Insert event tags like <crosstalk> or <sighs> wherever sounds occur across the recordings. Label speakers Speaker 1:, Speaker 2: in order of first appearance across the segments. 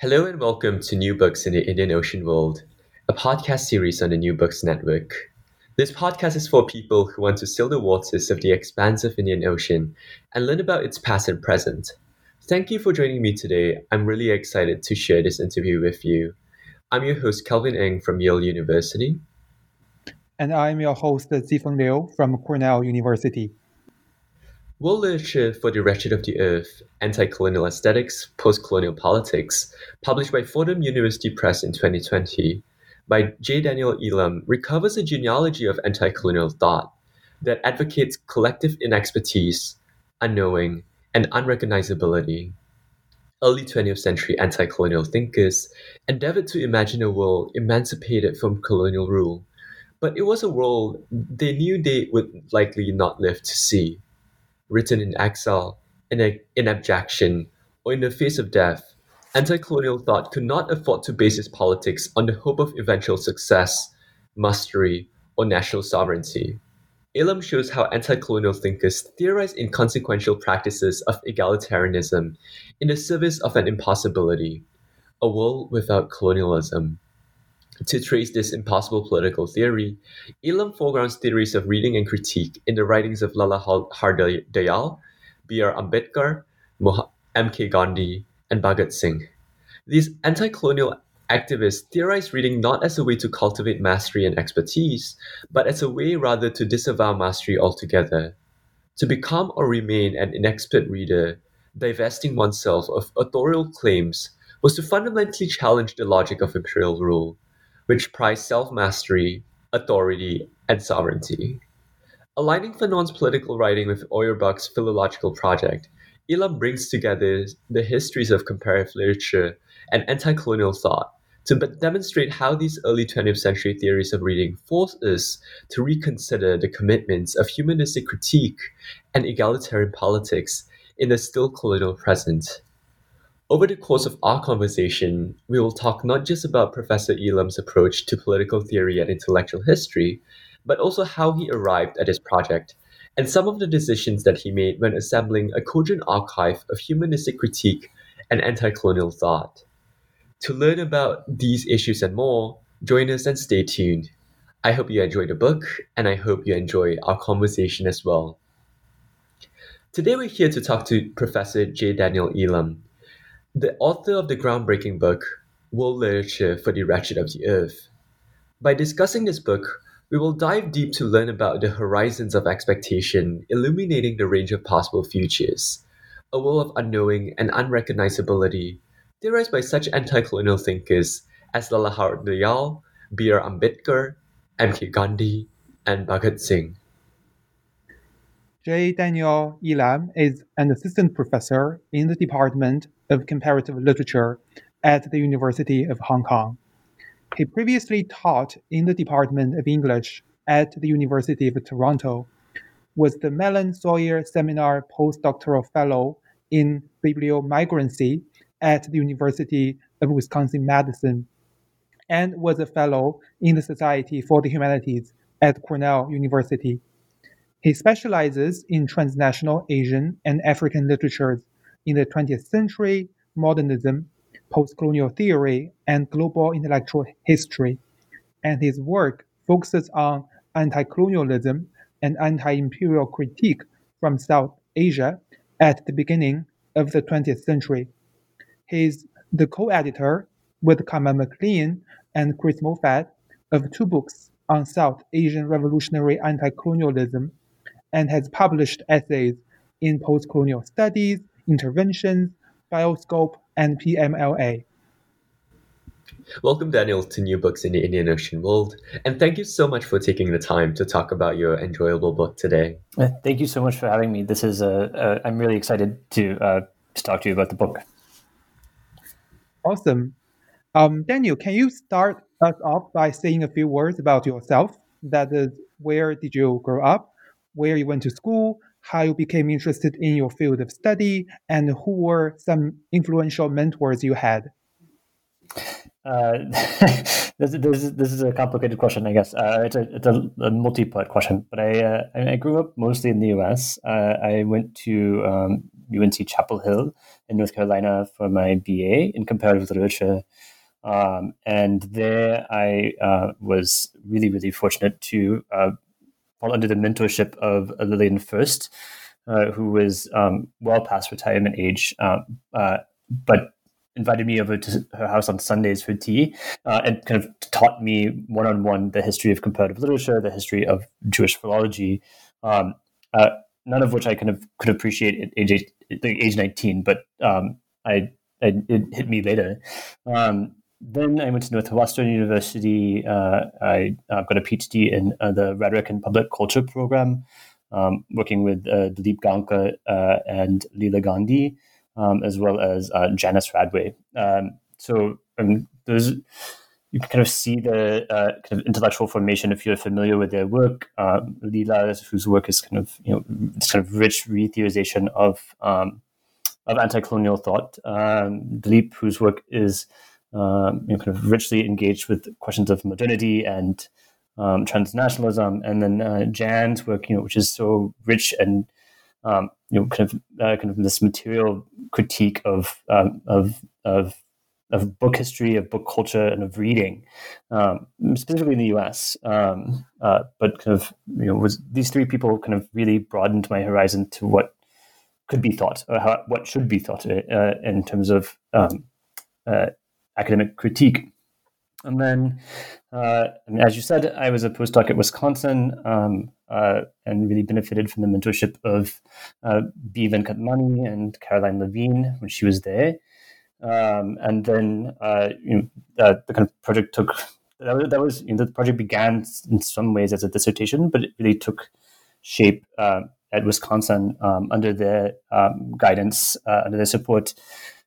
Speaker 1: Hello and welcome to New Books in the Indian Ocean World, a podcast series on the New Books Network. This podcast is for people who want to sail the waters of the expansive Indian Ocean and learn about its past and present. Thank you for joining me today. I'm really excited to share this interview with you. I'm your host, Kelvin Eng from Yale University.
Speaker 2: And I'm your host, Zifeng Liu from Cornell University.
Speaker 1: World Literature for the Wretched of the Earth, Anti-Colonial Aesthetics, Post-Colonial Politics, published by Fordham University Press in 2020, by J. Daniel Elam, recovers a genealogy of anti-colonial thought that advocates collective inexpertise, unknowing, and unrecognizability. Early 20th century anti-colonial thinkers endeavored to imagine a world emancipated from colonial rule, but it was a world they knew they would likely not live to see written in exile, in, a, in abjection, or in the face of death, anti-colonial thought could not afford to base its politics on the hope of eventual success, mastery, or national sovereignty. Elam shows how anti-colonial thinkers theorize inconsequential practices of egalitarianism in the service of an impossibility, a world without colonialism. To trace this impossible political theory, Elam foregrounds theories of reading and critique in the writings of Lala Hardayal, B.R. Ambedkar, M.K. Gandhi, and Bhagat Singh. These anti colonial activists theorize reading not as a way to cultivate mastery and expertise, but as a way rather to disavow mastery altogether. To become or remain an inexpert reader, divesting oneself of authorial claims, was to fundamentally challenge the logic of imperial rule which prize self mastery, authority, and sovereignty. Aligning Fanon's political writing with Auerbach's philological project, Elam brings together the histories of comparative literature and anti colonial thought to demonstrate how these early 20th century theories of reading force us to reconsider the commitments of humanistic critique and egalitarian politics in the still colonial present. Over the course of our conversation, we will talk not just about Professor Elam's approach to political theory and intellectual history, but also how he arrived at his project and some of the decisions that he made when assembling a cogent archive of humanistic critique and anti colonial thought. To learn about these issues and more, join us and stay tuned. I hope you enjoy the book, and I hope you enjoy our conversation as well. Today, we're here to talk to Professor J. Daniel Elam the author of the groundbreaking book, World Literature for the Wretched of the Earth. By discussing this book, we will dive deep to learn about the horizons of expectation, illuminating the range of possible futures, a world of unknowing and unrecognizability, theorized by such anti colonial thinkers as Lala Hardayal, B.R. Ambedkar, M.K. Gandhi, and Bhagat Singh.
Speaker 2: J. Daniel Elam is an assistant professor in the Department of Comparative Literature at the University of Hong Kong. He previously taught in the Department of English at the University of Toronto, was the Mellon Sawyer Seminar Postdoctoral Fellow in Bibliomigrancy at the University of Wisconsin Madison, and was a fellow in the Society for the Humanities at Cornell University. He specializes in transnational Asian and African literatures in the 20th century, modernism, post-colonial theory, and global intellectual history, and his work focuses on anti-colonialism and anti-imperial critique from South Asia at the beginning of the 20th century. He is the co-editor with Kama Maclean and Chris Moffat of two books on South Asian revolutionary anti-colonialism and has published essays in post-colonial studies interventions, bioscope, and PMLA.
Speaker 1: Welcome, Daniel, to New Books in the Indian Ocean World, and thank you so much for taking the time to talk about your enjoyable book today.
Speaker 3: Uh, thank you so much for having me. This is a, a I'm really excited to uh, to talk to you about the book.
Speaker 2: Awesome. Um, Daniel, can you start us off by saying a few words about yourself? That is, where did you grow up? Where you went to school? How you became interested in your field of study? And who were some influential mentors you had?
Speaker 3: Uh, <laughs> this, this, this is a complicated question, I guess. Uh, it's a, it's a, a multi-part question, but I, uh, I grew up mostly in the U.S. Uh, I went to um, UNC Chapel Hill in North Carolina for my BA in comparative literature. Um, and there I uh, was really, really fortunate to uh, under the mentorship of Lilian Furst, who was um, well past retirement age, but invited me over to her house on Sundays for tea uh, and kind of taught me one on one the history of comparative literature, the history of Jewish philology, um, uh, none of which I kind of could appreciate at age, age 19, but um, I, I, it hit me later. Um, then I went to Northwestern University. Uh, I uh, got a PhD in uh, the Rhetoric and Public Culture program, um, working with uh, Dilip Gaonkar and Leela Gandhi um, as well as uh, Janice Radway. Um, so um, those you can kind of see the uh, kind of intellectual formation if you're familiar with their work. Um, Leela, whose work is kind of you know this kind of rich retheorization of um, of anti-colonial thought. Um, Dilip, whose work is um, you know, kind of richly engaged with questions of modernity and um, transnationalism, and then uh, Jan's work, you know, which is so rich and um, you know, kind of uh, kind of this material critique of um, of of of book history, of book culture, and of reading, um, specifically in the U.S. Um, uh, but kind of you know, was these three people kind of really broadened my horizon to what could be thought or how, what should be thought uh, in terms of um, uh, academic critique. And then, uh, as you said, I was a postdoc at Wisconsin um, uh, and really benefited from the mentorship of uh, B. Venkat Mani and Caroline Levine when she was there. Um, and then, uh, you know, the kind of project took that was, that was you know, the project began in some ways as a dissertation, but it really took shape uh, at Wisconsin um, under their um, guidance, uh, under their support.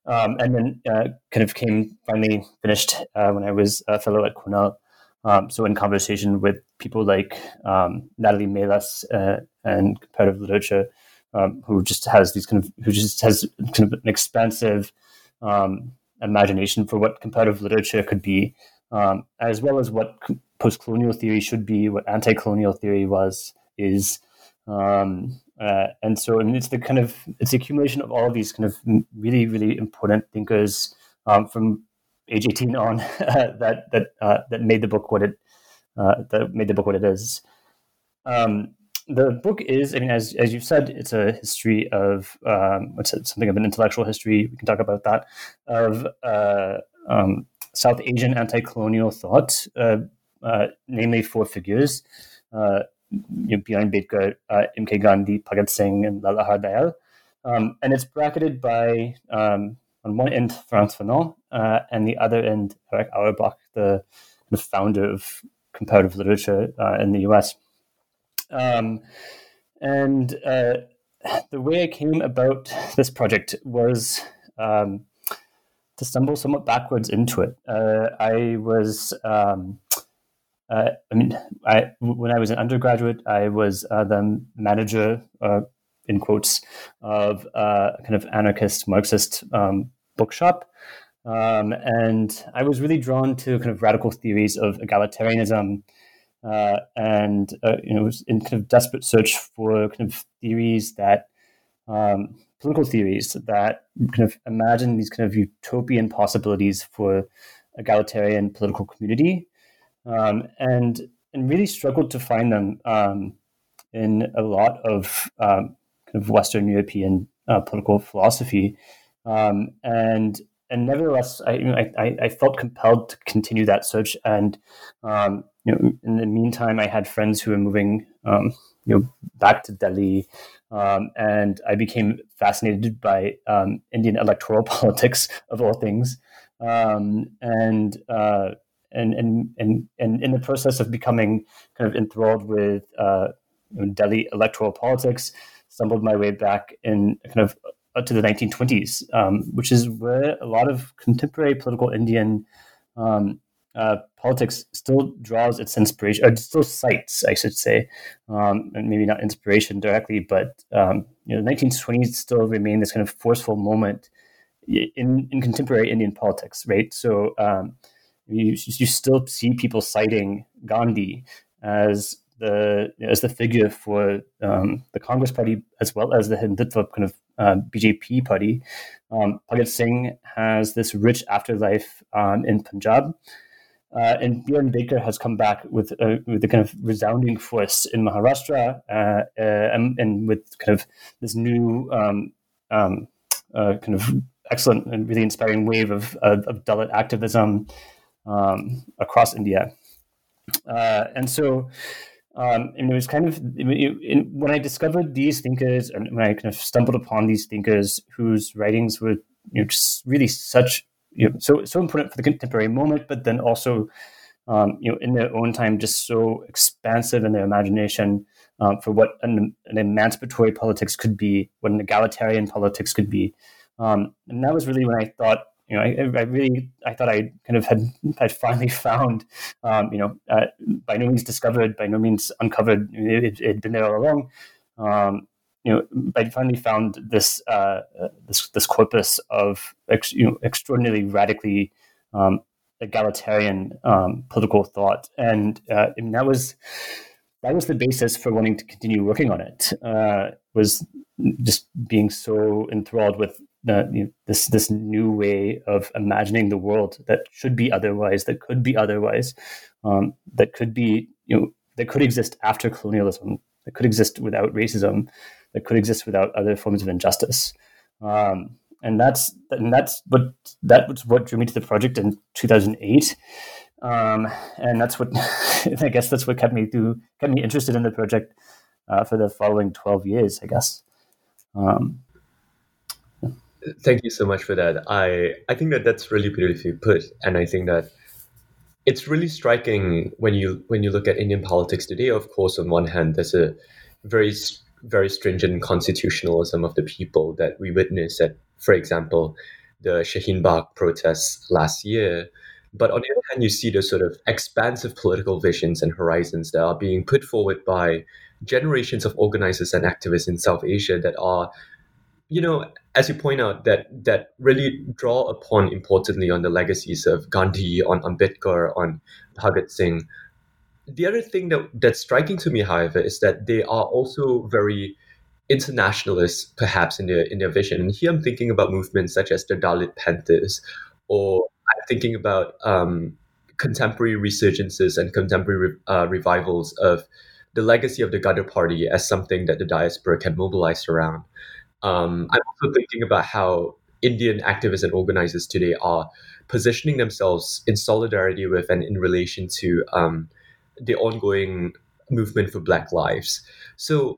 Speaker 3: Um, and then uh, kind of came finally finished uh, when I was a fellow at Cornell. Um, so in conversation with people like um, Natalie Melas uh, and comparative literature, um, who just has these kind of who just has kind of an expansive um, imagination for what comparative literature could be, um, as well as what post-colonial theory should be, what anti-colonial theory was is. Um, uh, and so, mean, it's the kind of it's the accumulation of all of these kind of really, really important thinkers um, from age eighteen on <laughs> that that uh, that made the book what it uh, that made the book what it is. Um, the book is, I mean, as as you've said, it's a history of um, what's it, something of an intellectual history. We can talk about that of uh, um, South Asian anti-colonial thought, uh, uh, namely four figures you know, B.R. Ambedkar, uh, M.K. Gandhi, Bhagat Singh, and Lala Hardayal. Um, and it's bracketed by, um, on one end, Frantz Fanon, uh, and the other end, Erich Auerbach, the, the founder of comparative literature uh, in the US. Um, and uh, the way I came about this project was um, to stumble somewhat backwards into it. Uh, I was um, uh, I mean, I when I was an undergraduate, I was uh, the manager, uh, in quotes, of a kind of anarchist Marxist um, bookshop, um, and I was really drawn to kind of radical theories of egalitarianism, uh, and uh, you know, in kind of desperate search for kind of theories that. Um, political theories that kind of imagine these kind of utopian possibilities for egalitarian political community um, and and really struggled to find them um, in a lot of um, kind of Western European uh, political philosophy, um, and and nevertheless, I, I, I felt compelled to continue that search. And um, you know, in the meantime, I had friends who were moving, um, you know, back to Delhi, and I became fascinated by Indian electoral <laughs> politics of all things. Um, and uh, and and and and in the process of becoming kind of enthralled with uh, Delhi electoral politics, stumbled my way back in kind of up to the 1920s, um, which is where a lot of contemporary political Indian um, uh, politics still draws its inspiration, or still cites, I should say, um, and maybe not inspiration directly, but um, you know, the 1920s still remain this kind of forceful moment in, in contemporary Indian politics, right? So um, you, you still see people citing Gandhi as the as the figure for um, the Congress Party as well as the Hindutva kind of uh, BJP party. Um, Singh has this rich afterlife um, in Punjab. Uh, and Ambedkar has come back with a, with a kind of resounding force in Maharashtra uh, uh, and, and, with kind of this new um, um, uh, kind of excellent and really inspiring wave of, of, of Dalit activism um, across India. Uh, and so um, and it was kind of when I discovered these thinkers and when I kind of stumbled upon these thinkers whose writings were you know just really such you know so so important for the contemporary moment, but then also um, you know in their own time just so expansive in their imagination um, for what an, an, emancipatory politics could be, what an egalitarian politics could be, um, and that was really when I thought you know, I, I, really, I thought I kind of had had finally <laughs> found, um, you know, uh, by no means discovered, by no means uncovered. It had been there all along. Um, you know, I finally found this uh, this this corpus of ex, you know extraordinarily radically um, egalitarian um, political thought, and, uh, that was that was the basis for wanting to continue working on it. Uh, was just being so enthralled with the, you know, this this new way of imagining the world that should be otherwise, that could be otherwise, um, that could be you know that could exist after colonialism, that could exist without racism, that could exist without other forms of injustice. Um, and that's and that's what that was what drew me to the project in 2008 um, and that's what <laughs> I guess that's what kept me through kept me interested in the project uh, for the following 12 years I guess um,
Speaker 1: Thank you so much for that. I I think that that's really beautifully put, and I think that it's really striking when you when you look at Indian politics today. Of course, on one hand, there's a very very stringent constitutionalism of the people that we witness at, for example, the Shaheen Bagh protests last year. But on the other hand, you see the sort of expansive political visions and horizons that are being put forward by generations of organizers and activists in South Asia that are you know, as you point out, that that really draw upon importantly on the legacies of Gandhi, on Ambedkar, on Bhagat Singh. The other thing that that's striking to me, however, is that they are also very internationalist, perhaps in their in their vision. And here I'm thinking about movements such as the Dalit Panthers, or I'm thinking about um, contemporary resurgences and contemporary uh, revivals of the legacy of the Ghadar Party as something that the diaspora can mobilize around. Um, I'm also thinking about how Indian activists and organizers today are positioning themselves in solidarity with and in relation to um, the ongoing movement for Black lives. So,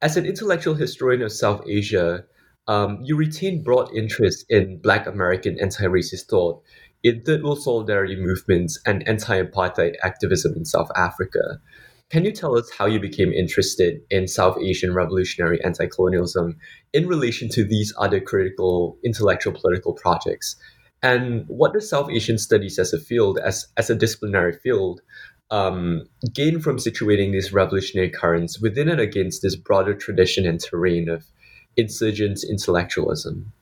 Speaker 1: as an intellectual historian of South Asia, um, you retain broad interest in Black American anti racist thought, in third world solidarity movements, and anti apartheid activism in South Africa. Can you tell us how you became interested in South Asian revolutionary anti colonialism in relation to these other critical intellectual political projects? And what does South Asian studies as a field, as, as a disciplinary field, um, gain from situating these revolutionary currents within and against this broader tradition and terrain of insurgent intellectualism?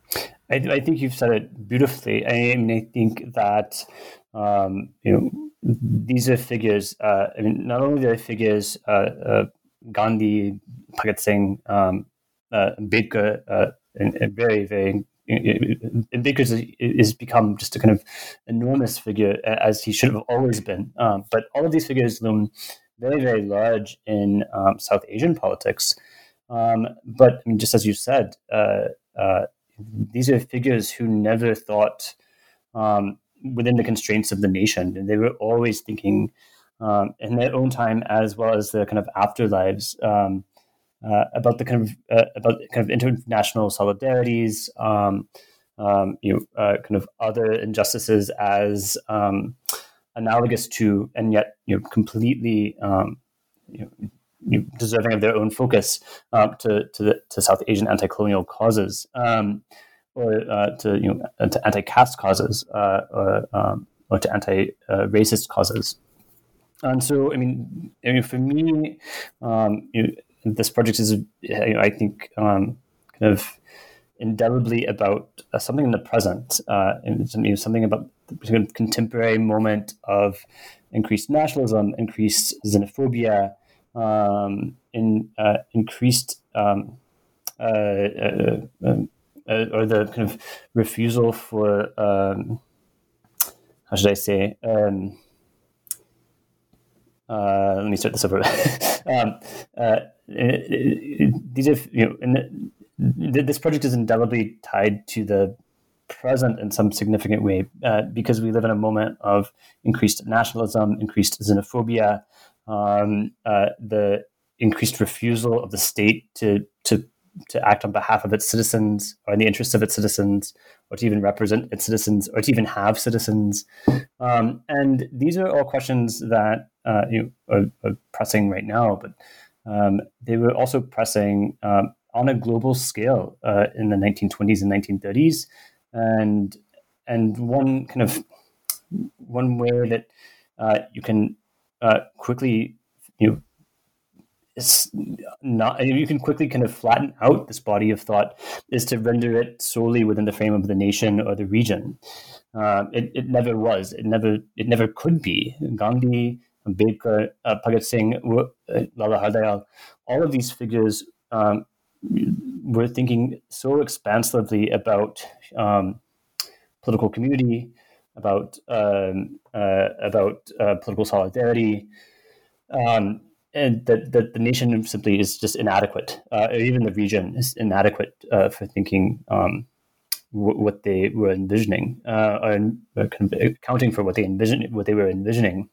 Speaker 3: I, I think you've said it beautifully. I mean, I think that um, you know these are figures. Uh, I mean, not only are figures, uh, uh, Gandhi, Bhagat Singh, um, uh, and, and, very, very. Is, is become just a kind of enormous figure as he should have always been. Um, but all of these figures loom very, very large in um, South Asian politics. Um, but I mean, just as you said, uh, uh, these are figures who never thought um, within the constraints of the nation. And they were always thinking um, in their own time as well as their kind of afterlives um, uh, about the kind of uh, about kind of international solidarities, um, um you know, uh, kind of other injustices as um, analogous to, and yet you know completely um, you know, deserving of their own focus to to, the, to South Asian anti-colonial causes or uh, to you know to anti-caste causes uh, or um, or to anti-racist causes. And so, I mean, I mean for me, um, you know, this project is, you know, I think, um, kind of indelibly about uh, something in the present, uh, and something about the contemporary moment of increased nationalism, increased xenophobia, um, in uh, increased um, uh, uh, uh, or the kind of refusal for um, how should I say? Um, uh, let me start this over. <laughs> um, uh, these are, you know, this project is indelibly tied to the present in some significant way uh, because we live in a moment of increased nationalism, increased xenophobia, um, uh, the increased refusal of the state to to to act on behalf of its citizens or in the interests of its citizens, or to even represent its citizens, or to even have citizens. Um, and these are all questions that uh, you know, are, are, pressing right now, but um, they were also pressing um, on a global scale uh, in the 1920s and 1930s. And and one kind of one way that uh, you can uh, quickly you know it's not you can quickly kind of flatten out this body of thought is to render it solely within the frame of the nation or the region. Uh, it, it never was. It never it never could be. Gandhi Ambedkar, uh, Bhagat Singh, uh, Lala Hardayal, all of these figures um, were thinking so expansively about um, political community, about um, uh, about uh, political solidarity, um, and that, that the nation simply is just inadequate, uh, even the region is inadequate uh, for thinking um, w- what they were envisioning, uh, and kind of accounting for what they envisioned, what they were envisioning.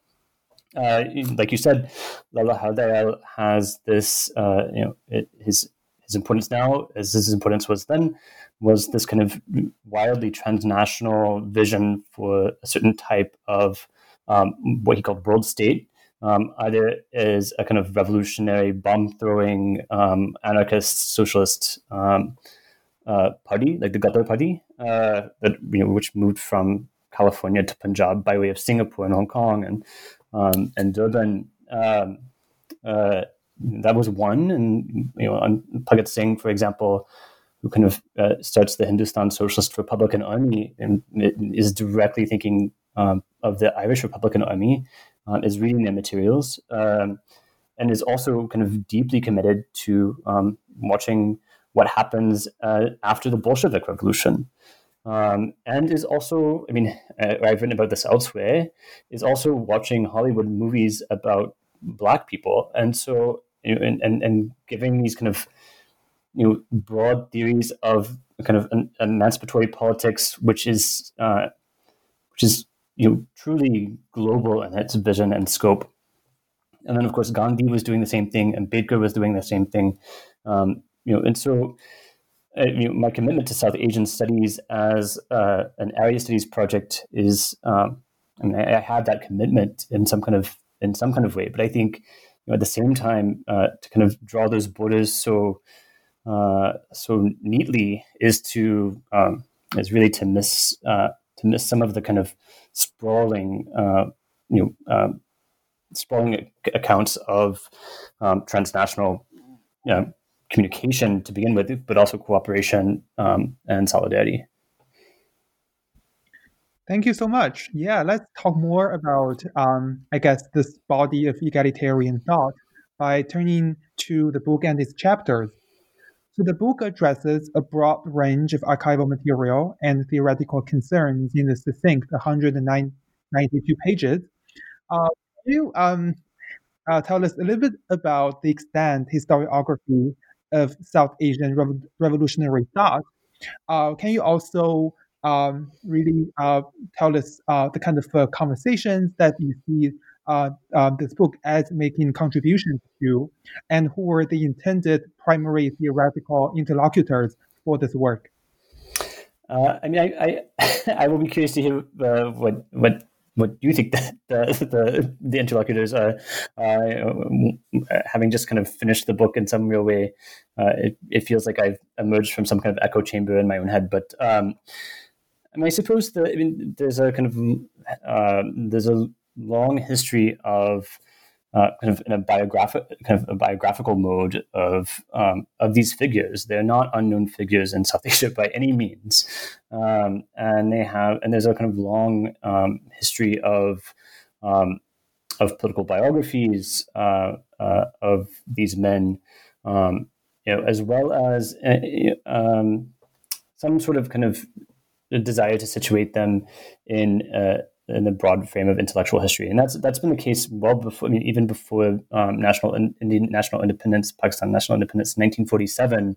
Speaker 3: Uh, like you said, Lala Hardayal has this, uh, you know, it, his his importance now, as his importance was then, was this kind of wildly transnational vision for a certain type of um, what he called world state, um, either as a kind of revolutionary, bomb throwing, um, anarchist, socialist um, uh, party, like the Ghadar Party, uh, that you know, which moved from California to Punjab by way of Singapore and Hong Kong and um, and Durban. Um, uh, that was one, and you know, on Bhagat Singh, for example, who kind of uh, starts the Hindustan Socialist Republican Army and is directly thinking um, of the Irish Republican Army um, is reading their materials um, and is also kind of deeply committed to um, watching what happens uh, after the Bolshevik Revolution. Um, and is also, I mean, uh, I've written about this elsewhere, is also watching Hollywood movies about Black people. And so, and, and, and giving these kind of, you know, broad theories of kind of an, emancipatory politics, which is, uh, which is you know truly global in its vision and scope. And then, of course, Gandhi was doing the same thing, and Ambedkar was doing the same thing. Um, you know, and so uh, you know, my commitment to South Asian studies as uh, an area studies project is, um, I mean, I, I have that commitment in some kind of in some kind of way, but I think you know, at the same time uh, to kind of draw those borders so uh, so neatly is to um, is really to miss uh, to miss some of the kind of sprawling, uh, you know, um, sprawling accounts of um, transnational you know, communication to begin with, but also cooperation um, and solidarity.
Speaker 2: Thank you so much. Yeah, let's talk more about, um, I guess, this body of egalitarian thought by turning to the book and its chapters. So the book addresses a broad range of archival material and theoretical concerns in the succinct 192 pages. Uh, can you um, uh, tell us a little bit about the extent historiography of South Asian rev- revolutionary thought? Uh, can you also um, really uh, tell us uh, the kind of uh, conversations that you see uh, uh, this book as making contributions to, and who were the intended primary theoretical interlocutors for this work?
Speaker 3: Uh, I mean, I, I, <laughs> I will be curious to hear uh, what what what do you think <laughs> that the the, the interlocutors are uh, having just kind of finished the book in some real way uh, it, it feels like I've emerged from some kind of echo chamber in my own head but um, I, suppose that I mean there's a kind of there's a long history of uh, kind of in a biographic kind of a biographical mode of um, of these figures. They're not unknown figures in South <laughs> Asia by any means, um, and they have and there's a kind of long um, history of um, of political biographies uh, uh, of these men, um, you know, as well as uh, um, some sort of kind of desire to situate them in uh, in the broad frame of intellectual history, and that's that's been the case well before. I mean, even before um, national Indian national independence, Pakistan national independence in 1947.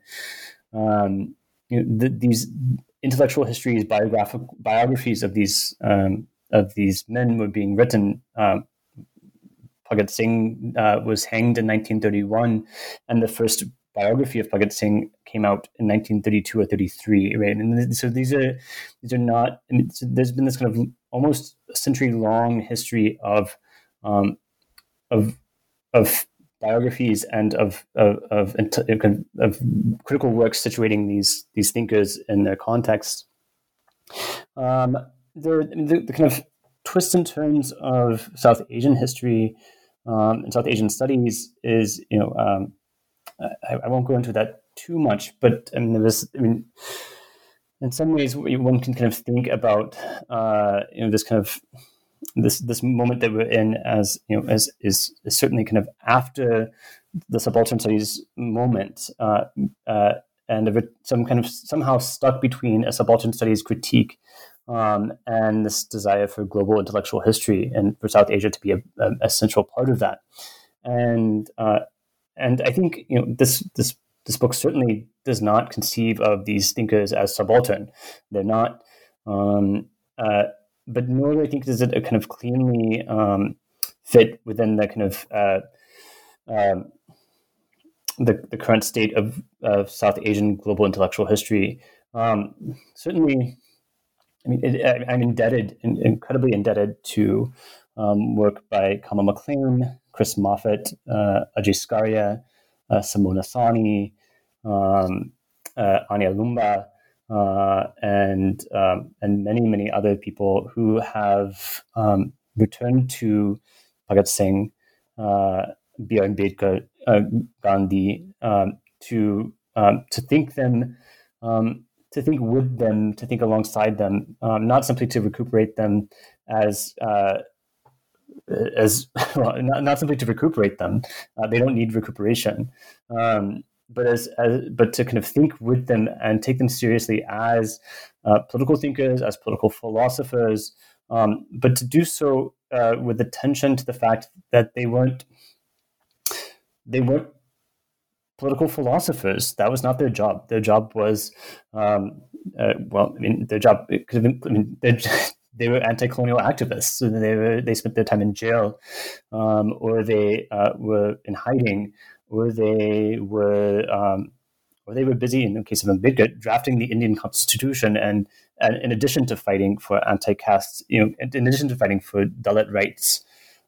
Speaker 3: Um, you know, the, these intellectual histories, biographic biographies of these um, of these men were being written. Um, Bhagat Singh uh, was hanged in 1931, and the first biography of Bhagat Singh came out in 1932 or 33, right? And so these are these are not. I mean, so there's been this kind of almost a century long history of um, of of biographies and of of, of of, critical works situating these these thinkers in their context. Um, the, the, kind of twists and turns of South Asian history um, and South Asian studies is you know um, I, I, won't go into that too much, but I mean, there was, I mean, in some ways, one can kind of think about, uh, you know, this kind of this this moment that we're in as you know as is, is certainly kind of after the subaltern studies moment, uh, uh, and some kind of somehow stuck between a subaltern studies critique um, and this desire for global intellectual history and for South Asia to be a, a, a central part of that. And uh, and I think you know this this this book certainly does not conceive of these thinkers as subaltern. They're not, um, uh, but nor do I think does it kind of cleanly um, fit within the kind of uh, um, the the current state of, of South Asian global intellectual history. Um, certainly, I mean, it, I'm indebted, incredibly indebted to um, work by Kama Maclean, Chris Moffat, uh, Ajay Skaria, uh, Simona Sawhney, um, uh, Ania Loomba, uh, and um, and many many other people who have um, returned to Bhagat Singh, uh, B.R. Ambedkar, uh, Gandhi, um, to um, to think them. Um, to think with them, to think alongside them, um, not simply to recuperate them as uh, as <laughs> well, not, not simply to recuperate them. Uh, they don't need recuperation, um, but as, as, but to kind of think with them and take them seriously as uh, political thinkers, as political philosophers, um, but to do so uh, with attention to the fact that they weren't they weren't political philosophers. That was not their job. Their job was, um, uh, well, I mean, their job could have been. I mean, <laughs> they were anti-colonial activists. So they were they spent their time in jail, um, or they uh, were in hiding, or they were um, or they were busy in the case of Ambedkar drafting the Indian Constitution, and, and in addition to fighting for anti-caste, you know, in addition to fighting for Dalit rights.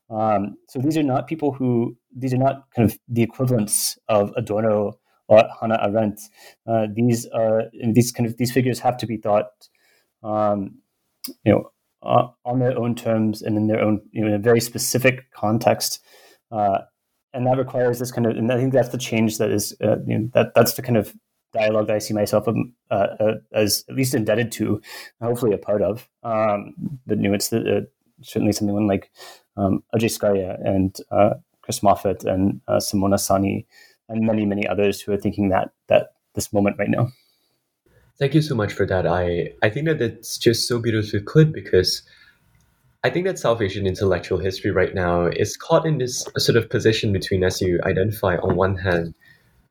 Speaker 3: Um, so these are not people who these are not kind of the equivalents of Adorno or Hannah Arendt. Uh, these are these kind of these figures have to be thought, um, you know, uh, on their own terms and in their own, you know, in a very specific context. Uh, and that requires this kind of, and I think that's the change that is, uh, you know, that that's the kind of dialogue that I see myself um, uh, uh, as at least indebted to, hopefully a part of. Um, but you know, it's the, uh, certainly something like um, Ajay Skaria and Chris Moffat and Simona Sawhney and many, many others who are thinking that that this moment right now.
Speaker 1: Thank you so much for that. I, I think that that's just so beautifully put because I think that South Asian intellectual history right now is caught in this sort of position between, as you identify, on one hand,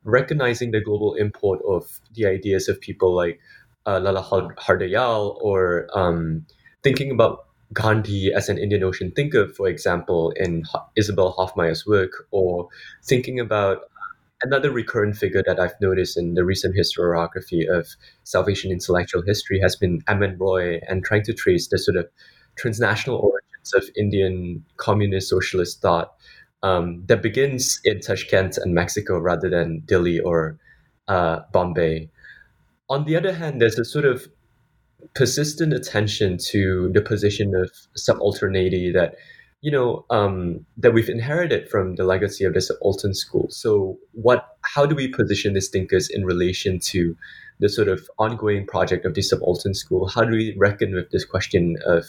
Speaker 1: recognizing the global import of the ideas of people like uh, Lala Hardayal or um, thinking about Gandhi as an Indian Ocean thinker, for example, in Isabel Hofmeyr's work, or thinking about another recurrent figure that I've noticed in the recent historiography of South Asian intellectual history has been M.N. Roy and trying to trace the sort of transnational origins of Indian communist socialist thought um, that begins in Tashkent and Mexico rather than Delhi or uh, Bombay. On the other hand, there's a sort of persistent attention to the position of subalternity that you know um, that we've inherited from the legacy of the subaltern school. So, what? How do we position these thinkers in relation to the sort of ongoing project of the subaltern school? How do we reckon with this question of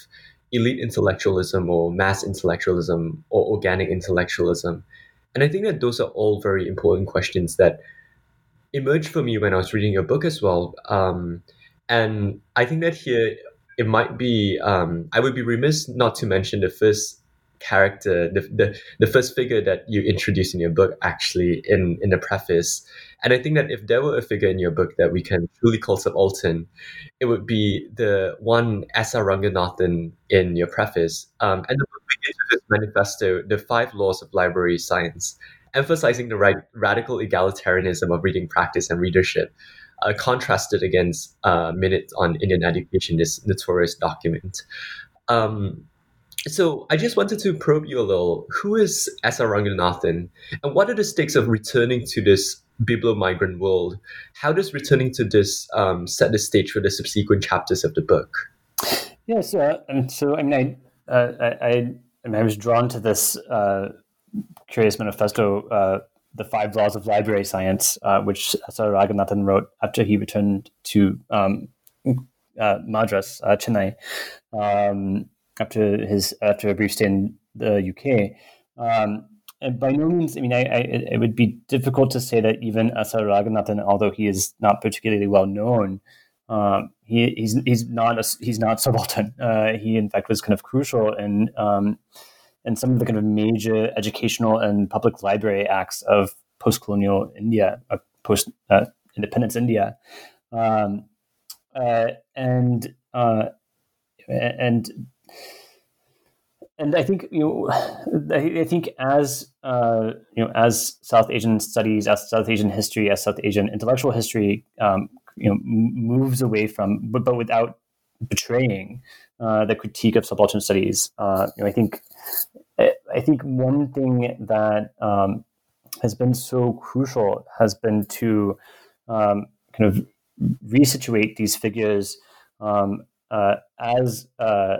Speaker 1: elite intellectualism or mass intellectualism or organic intellectualism? And I think that those are all very important questions that emerged for me when I was reading your book as well. Um, and I think that here it might be um, I would be remiss not to mention the first character, the, the the first figure that you introduce in your book, actually in in the preface. And I think that if there were a figure in your book that we can truly call subaltern, it would be the one S.R. Ranganathan in your preface. Um, and the book begins with his manifesto, The Five Laws of Library Science, emphasizing the right, radical egalitarianism of reading practice and readership, uh, contrasted against uh, Minutes on Indian Education, this notorious document. Um, so I just wanted to probe you a little. Who is S.R. Ranganathan, and what are the stakes of returning to this biblio-migrant world? How does returning to this um, set the stage for the subsequent chapters of the book?
Speaker 3: Yes, uh, and so I mean, I, uh, I, I, I, mean, I was drawn to this uh, curious manifesto, uh, "The Five Laws of Library Science," uh, which S.R. Ranganathan wrote after he returned to um, Madras, Chennai. Um, after his after a brief stay in the UK. Um, and by no means, I mean, I, I, it would be difficult to say that even S.R. Ranganathan, although he is not particularly well known, um, he, he's he's not a, he's not subaltern. Uh, he in fact was kind of crucial in um, in some of the kind of major educational and public library acts of post-colonial India, uh, post uh, independence India, um, uh, and uh, and and I think you know, <sighs> I think as uh, you know, as South Asian studies, as South Asian history, as South Asian intellectual history, um, you know, moves away from, but, but without betraying uh, the critique of subaltern studies. Uh, you know, I think I think one thing that um, has been so crucial has been to um, kind of resituate these figures um, uh, as uh,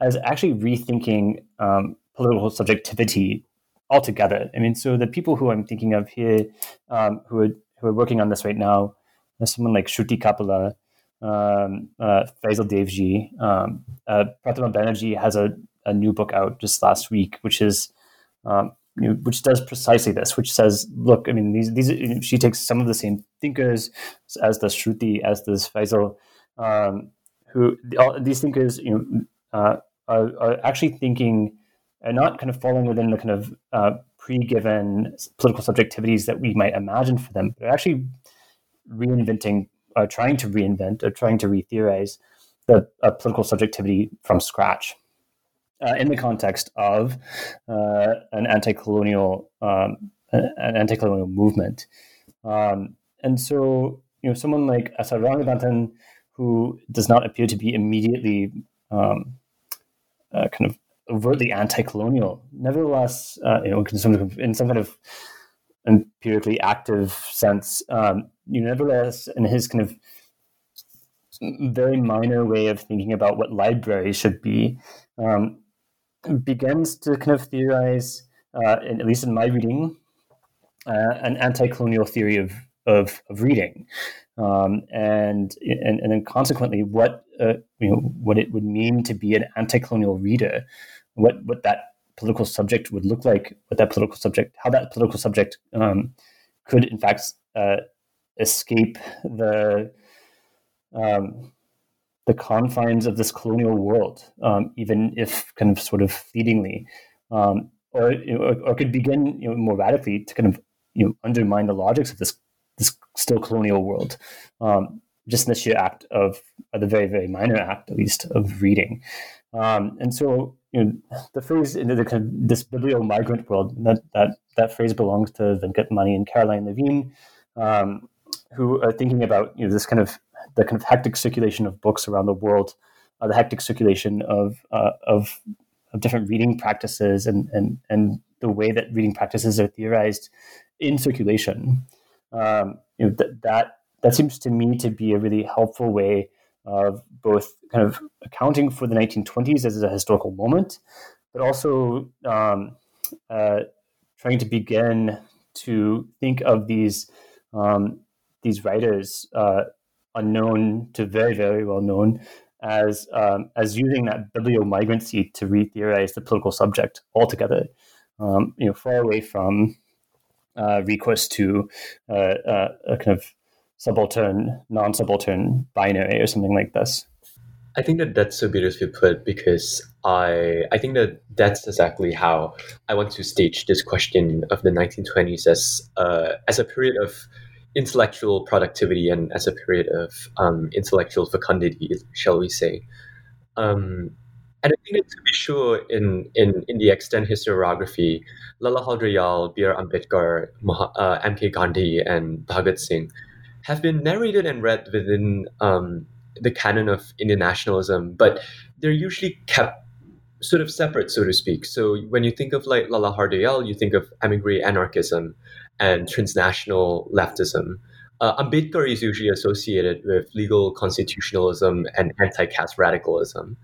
Speaker 3: as actually rethinking um, political subjectivity altogether. I mean, so the people who I'm thinking of here, um, who are who are working on this right now, there's someone like Shruti Kapila, um, uh, Faisal Devji, um, uh, Prathama Banerjee has a, a new book out just last week, which is um, you know, which does precisely this, which says, look, I mean, these these she takes some of the same thinkers as does Shruti, as does Faisal, um, who all, these thinkers, you know. Uh, are, are actually thinking and not kind of falling within the kind of uh, pre-given political subjectivities that we might imagine for them, but actually reinventing, or trying to reinvent, or trying to re-theorize the uh, political subjectivity from scratch. Uh, in the context of uh, an anti-colonial um, an anti-colonial movement, um, and so you know someone like S.R. Ranganathan, who does not appear to be immediately um, uh, kind of overtly anti-colonial. Nevertheless, uh, you know, in some, in some kind of empirically active sense, um, you know, nevertheless, in his kind of very minor way of thinking about what libraries should be, um, begins to kind of theorize, uh, in, at least in my reading, uh, an anti-colonial theory of of, of reading, um, and, and and then consequently, what uh, you know what it would mean to be an anti-colonial reader, what what that political subject would look like, what that political subject, how that political subject um, could in fact uh, escape the um, the confines of this colonial world, um, even if kind of sort of fleetingly, um, or, or, or could begin you know, more radically to kind of you know undermine the logics of this this still colonial world. Um, just in the act of, the very, very minor act, at least, of reading. Um, and so, you know, the phrase in the kind of this biblio-migrant world, that, that, that phrase belongs to Venkat Mani and Caroline Levine, um, who are thinking about, you know, this kind of, the kind of hectic circulation of books around the world, uh, the hectic circulation of, uh, of of different reading practices and and and the way that reading practices are theorized in circulation. Um, you know, th- that that seems to me to be a really helpful way of both kind of accounting for the 1920s as a historical moment, but also um, uh, trying to begin to think of these um, these writers uh, unknown to very very well known as um, as using that bibliomigrancy to re-theorize the political subject altogether. Um, you know, far away from uh, recourse to uh, uh, a kind of subaltern, non-subaltern binary or something like this.
Speaker 1: I think that that's so beautifully put because I I think that that's exactly how I want to stage this question of the 1920s as uh, as a period of intellectual productivity and as a period of um, intellectual fecundity, shall we say. Um, and I think that to be sure, in, in, in the extant historiography, Lala Hardayal, Bir Ambedkar, uh, M.K. Gandhi, and Bhagat Singh have been narrated and read within um, the canon of Indian nationalism, but they're usually kept sort of separate, so to speak. So when you think of like Lala Hardayal, you think of emigre anarchism and transnational leftism. Uh, Ambedkar is usually associated with legal constitutionalism and anti-caste radicalism.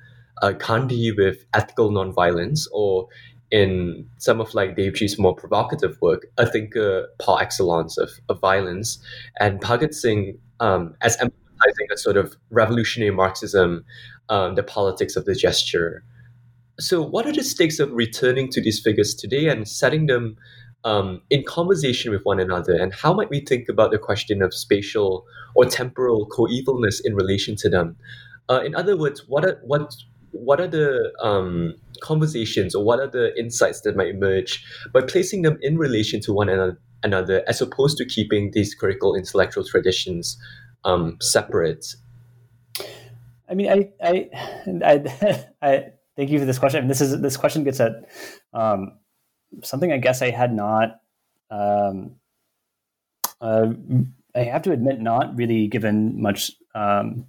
Speaker 1: Uh, Gandhi with ethical nonviolence, or in some of like Devji's more provocative work, a thinker par excellence of, of violence, and Bhagat Singh um, as emphasizing a sort of revolutionary Marxism, um, the politics of the gesture. So, what are the stakes of returning to these figures today and setting them um, in conversation with one another? And how might we think about the question of spatial or temporal coevalness in relation to them? Uh, in other words, what are what what are the um, conversations or what are the insights that might emerge by placing them in relation to one another, as opposed to keeping these critical intellectual traditions um, separate?
Speaker 3: I mean, I, I, I, <laughs> I, thank you for this question. I mean, this is this question gets at um, something I guess I had not. Um, uh, I have to admit, not really given much um,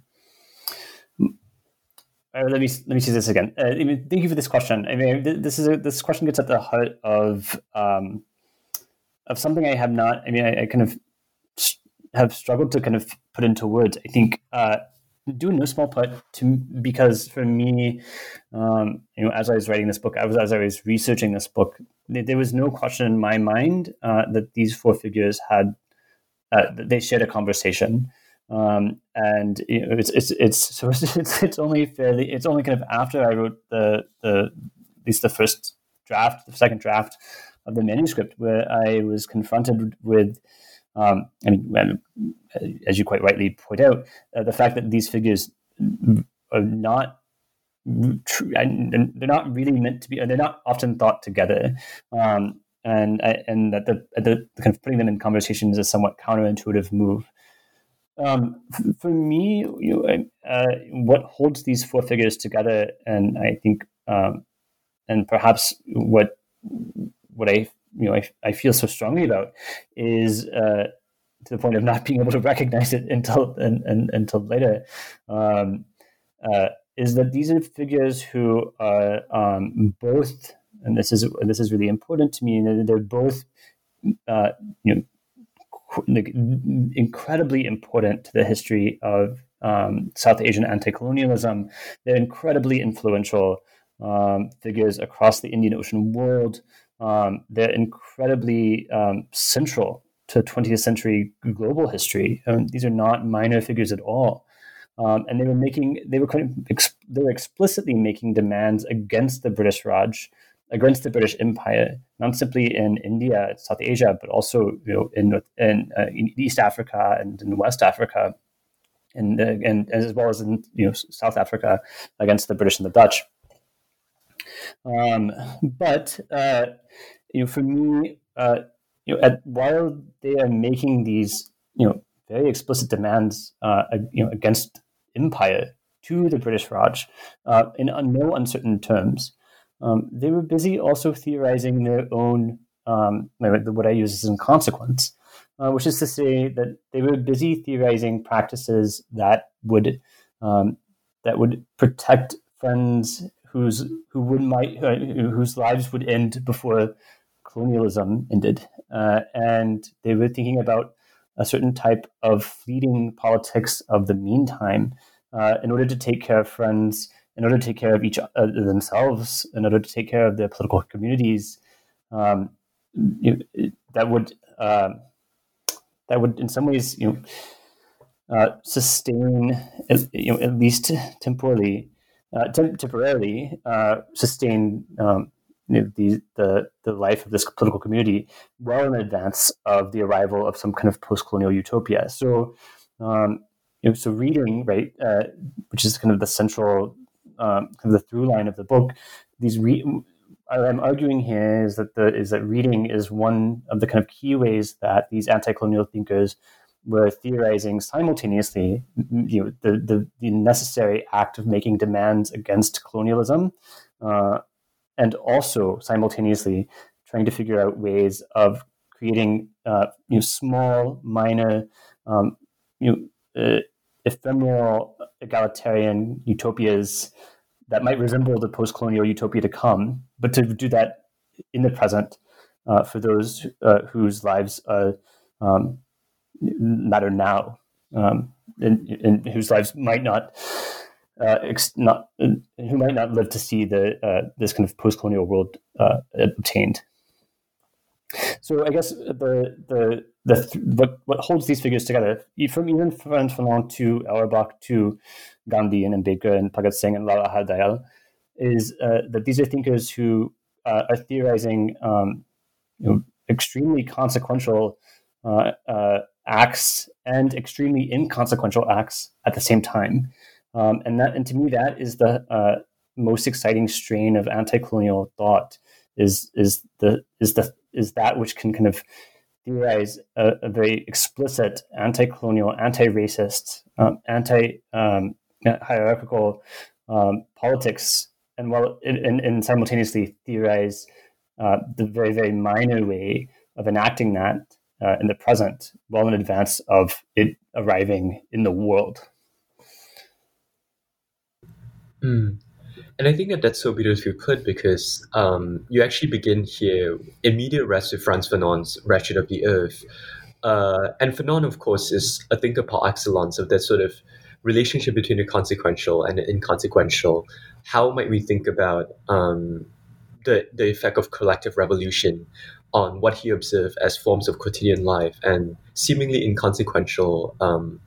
Speaker 3: uh, let me let me see this again. Uh, I mean, thank you for this question. I mean, this is a, this question gets at the heart of um, of something I have not. I mean, I, I, kind of have struggled to kind of put into words. I think uh, due no small part to because for me, um, you know, as I was writing this book, I was as I was researching this book, there was no question in my mind uh, that these four figures had uh, they shared a conversation. Um, and it's it's it's so <laughs> it's, it's only fairly it's only kind of after I wrote the the at least the first draft, the second draft of the manuscript, where I was confronted with, um, I mean, as you quite rightly point out, uh, the fact that these figures are not true, and they're not really meant to be, they're not often thought together. Um, and and that the, the kind of putting them in conversation is a somewhat counterintuitive move. Um, for me, you uh, what holds these four figures together, and I think, um, and perhaps what what I you know I, I feel so strongly about is uh, to the point of not being able to recognize it until and, and, until later. Um, uh, is that these are figures who are um, both, and this is this is really important to me. They're both, uh, you know, incredibly important to the history of um, South Asian anti-colonialism. They're incredibly influential um, figures across the Indian Ocean world. Um, they're incredibly um, central to 20th century global history. these are not minor figures at all. Um, and they were making, they were kind of, ex- they were explicitly making demands against the British Raj against the British Empire, not simply in India, South Asia, but also you know in in, uh, in East Africa and in West Africa, and, uh, and as well as in you know South Africa against the British and the Dutch. Um, but uh, you know, for me, uh, you know, at, while they are making these you know very explicit demands, uh, you know, against empire to the British Raj in no uncertain terms. Um, they were busy also theorizing their own, um, what I use as in consequence, uh, which is to say that they were busy theorizing practices that would um, that would protect friends whose who would might uh, whose lives would end before colonialism ended, uh, and they were thinking about a certain type of fleeting politics of the meantime uh, in order to take care of friends, in order to take care of each uh, themselves, in order to take care of their political communities. Um, you that would uh, that would in some ways you know uh, sustain you know at least temporally uh, temporarily uh, sustain um, you know, the, the the life of this political community well in advance of the arrival of some kind of post-colonial utopia. So, um, so reading right, uh, which is kind of the central um, kind of the through line of the book. These re- I'm arguing here is that the is that reading is one of the kind of key ways that these anti-colonial thinkers were theorizing simultaneously you know, the, the, the necessary act of making demands against colonialism uh, and also simultaneously trying to figure out ways of creating uh, you know, small, minor, um, you know, uh, ephemeral egalitarian utopias that might resemble the post-colonial utopia to come, but to do that in the present uh, for those uh, whose lives um, matter now, um, and, and, whose lives might not. Uh, ex- not who might not live to see the uh, this kind of post-colonial world uh, obtained. So I guess the the the th- what what holds these figures together, from even Frantz Fanon to Auerbach to Gandhi and Ambedkar and Bhagat Singh and Lala Hardayal, is uh, that these are thinkers who uh, are theorizing um, you know, extremely consequential uh, uh acts and extremely inconsequential acts at the same time. Um, and that, and to me, that is the uh, most exciting strain of anti-colonial thought. Is is the is the is that which can kind of theorize a, a very explicit anti-colonial, anti-racist, um, anti-hierarchical um, um, politics, and while and, and simultaneously theorize uh, the very very minor way of enacting that uh, in the present, well in advance of it arriving in the world.
Speaker 1: Mm. And I think that that's so beautifully put because um, you actually begin here immediate rest res with Frantz Fanon's Wretched of the Earth. Uh, and Fanon, of course, is a thinker par excellence of that sort of relationship between the consequential and the inconsequential. How might we think about um, the, the effect of collective revolution on what he observed as forms of quotidian life and seemingly inconsequential, um,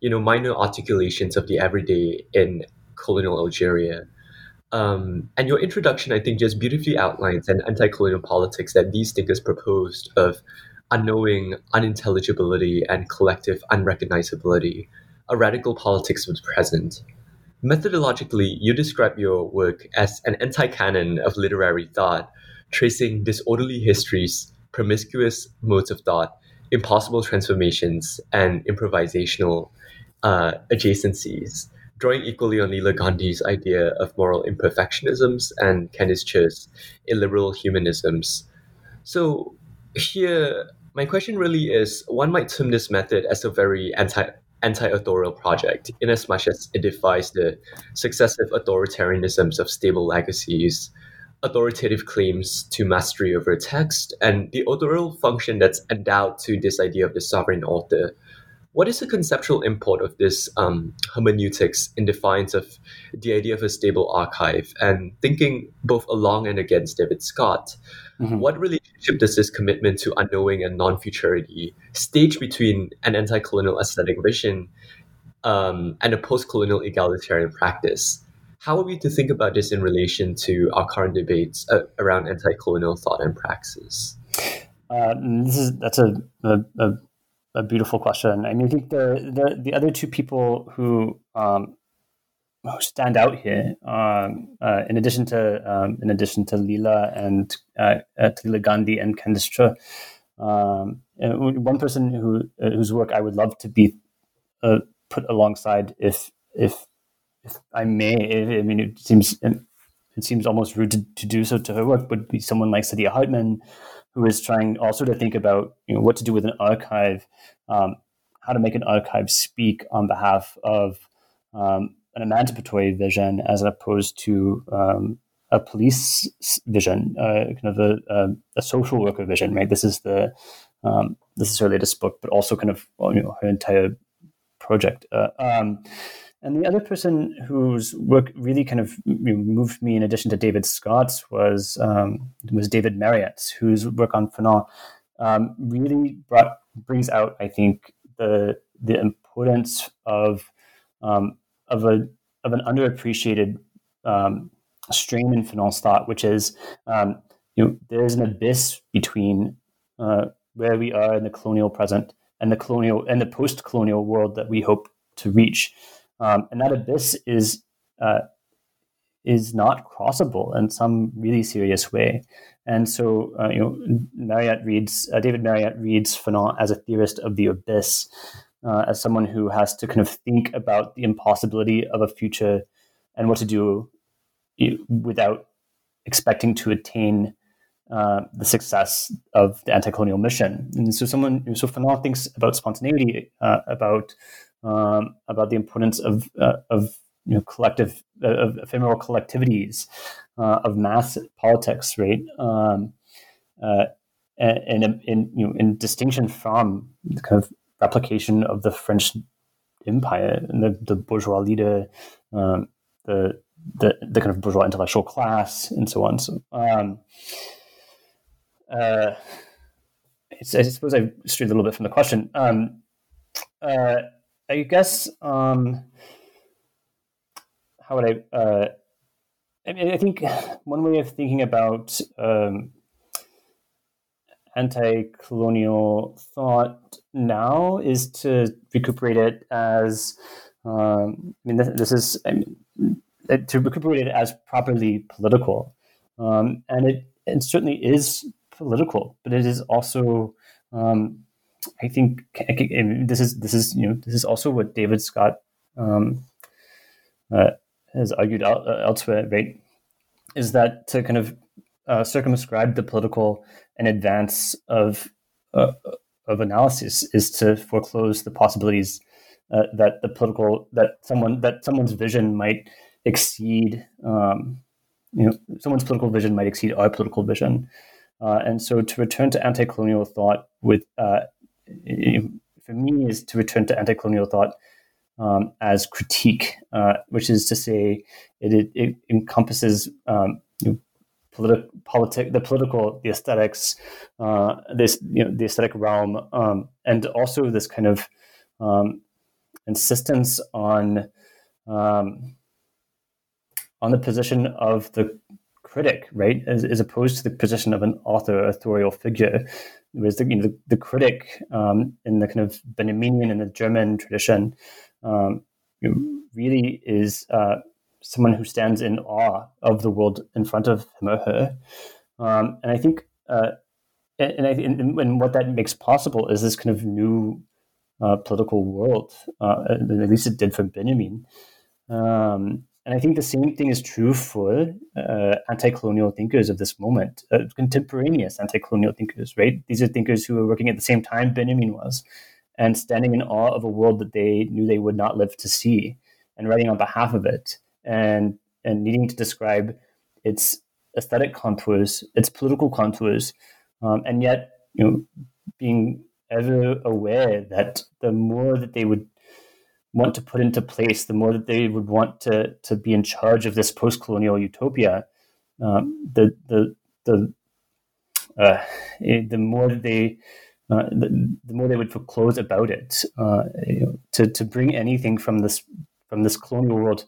Speaker 1: you know, minor articulations of the everyday in colonial Algeria. Um, and your introduction, I think, just beautifully outlines an anti-colonial politics that these thinkers proposed of unknowing, unintelligibility, and collective unrecognizability. A radical politics was present. Methodologically, you describe your work as an anti-canon of literary thought, tracing disorderly histories, promiscuous modes of thought, impossible transformations, and improvisational uh, adjacencies drawing equally on Leela Gandhi's idea of moral imperfectionisms and Kandice Chuh's illiberal humanisms. So here, my question really is: one might term this method as a very anti anti-authorial project, in as much as it defies the successive authoritarianisms of stable legacies, authoritative claims to mastery over text, and the authorial function that's endowed to this idea of the sovereign author what is the conceptual import of this um, hermeneutics in defiance of the idea of a stable archive and thinking both along and against David Scott? Mm-hmm. What relationship does this commitment to unknowing and non futurity stage between an anti colonial aesthetic vision um, and a post colonial egalitarian practice? How are we to think about this in relation to our current debates uh, around anti colonial thought and praxis?
Speaker 3: Uh, this is that's a, a, a a beautiful question. I mean, I think the the, the other two people who um, stand out here, um, uh, in addition to um, in addition to Leela and uh, uh, to Gandhi and Kandice Chuh, um, one person who uh, whose work I would love to be uh, put alongside, if if if I may. I mean, it seems it seems almost rude to, to do so to her work, would be someone like Saidiya Hartman who is trying also to think about you know, what to do with an archive, um, how to make an archive speak on behalf of um, an emancipatory vision as opposed to um, a police vision, uh, kind of a, a, a, social worker vision, right? This is the um, this is her latest book, but also kind of you know her entire project. Uh, um, and the other person whose work really kind of moved me, in addition to David Scott's, was um, was David Marriott, whose work on Fanon um, really brought brings out, I think, the the importance of um, of a of an underappreciated um, strain in Fanon's thought, which is um, you know there's an abyss between uh, where we are in the colonial present and the colonial and the post-colonial world that we hope to reach, um, and that abyss is uh, is not crossable in some really serious way. And so, uh, you know, Marriott reads uh, David Marriott reads Fanon as a theorist of the abyss, uh, as someone who has to kind of think about the impossibility of a future and what to do without expecting to attain uh, the success of the anti-colonial mission. And so, someone so Fanon thinks about spontaneity, uh, about um, about the importance of uh, of you know, collective of ephemeral collectivities, uh, of mass politics, right? Um, uh, and in, in, you know, in distinction from the kind of replication of the French Empire and the, the bourgeois leader, um, the, the the kind of bourgeois intellectual class, and so on. So, um, uh, I suppose I strayed a little bit from the question. Um, uh, I guess um, how would I? Uh, I mean, I think one way of thinking about um, anti-colonial thought now is to recuperate it as. Um, I mean, this, this is I mean, to recuperate it as properly political, um, and it, it certainly is political, but it is also. Um, I think this is this is you know this is also what David Scott um, uh, has argued uh, elsewhere, right, is that to kind of uh, circumscribe the political and advance of uh, of analysis is to foreclose the possibilities uh, that the political that someone that someone's vision might exceed um, you know someone's political vision might exceed our political vision. Uh, and so to return to anti-colonial thought with for me is to return to anti-colonial thought um, as critique, uh, which is to say, it, it, it encompasses um, you know, politi- the political, the aesthetics, uh, this you know the aesthetic realm, um, and also this kind of um, insistence on um, on the position of the critic, right, as, as opposed to the position of an author, authorial figure. Was the, you know, the, the critic um, in the kind of Benjaminian and the German tradition um, really is uh, someone who stands in awe of the world in front of him or her. Um, and I think, uh, and, I, and, and, what that makes possible is this kind of new uh, political world. Uh, at least it did for Benjamin. Um, and I think the same thing is true for uh, anti-colonial thinkers of this moment, uh, contemporaneous anti-colonial thinkers. Right? These are thinkers who were working at the same time Benjamin was and standing in awe of a world that they knew they would not live to see and writing on behalf of it and and needing to describe its aesthetic contours, its political contours, um, and yet you know being ever aware that the more that they would want to put into place, the more that they would want to to be in charge of this post-colonial utopia, um, the the the uh, the more that they uh, the, the, more they would foreclose about it. Uh, you know, to to bring anything from this from this colonial world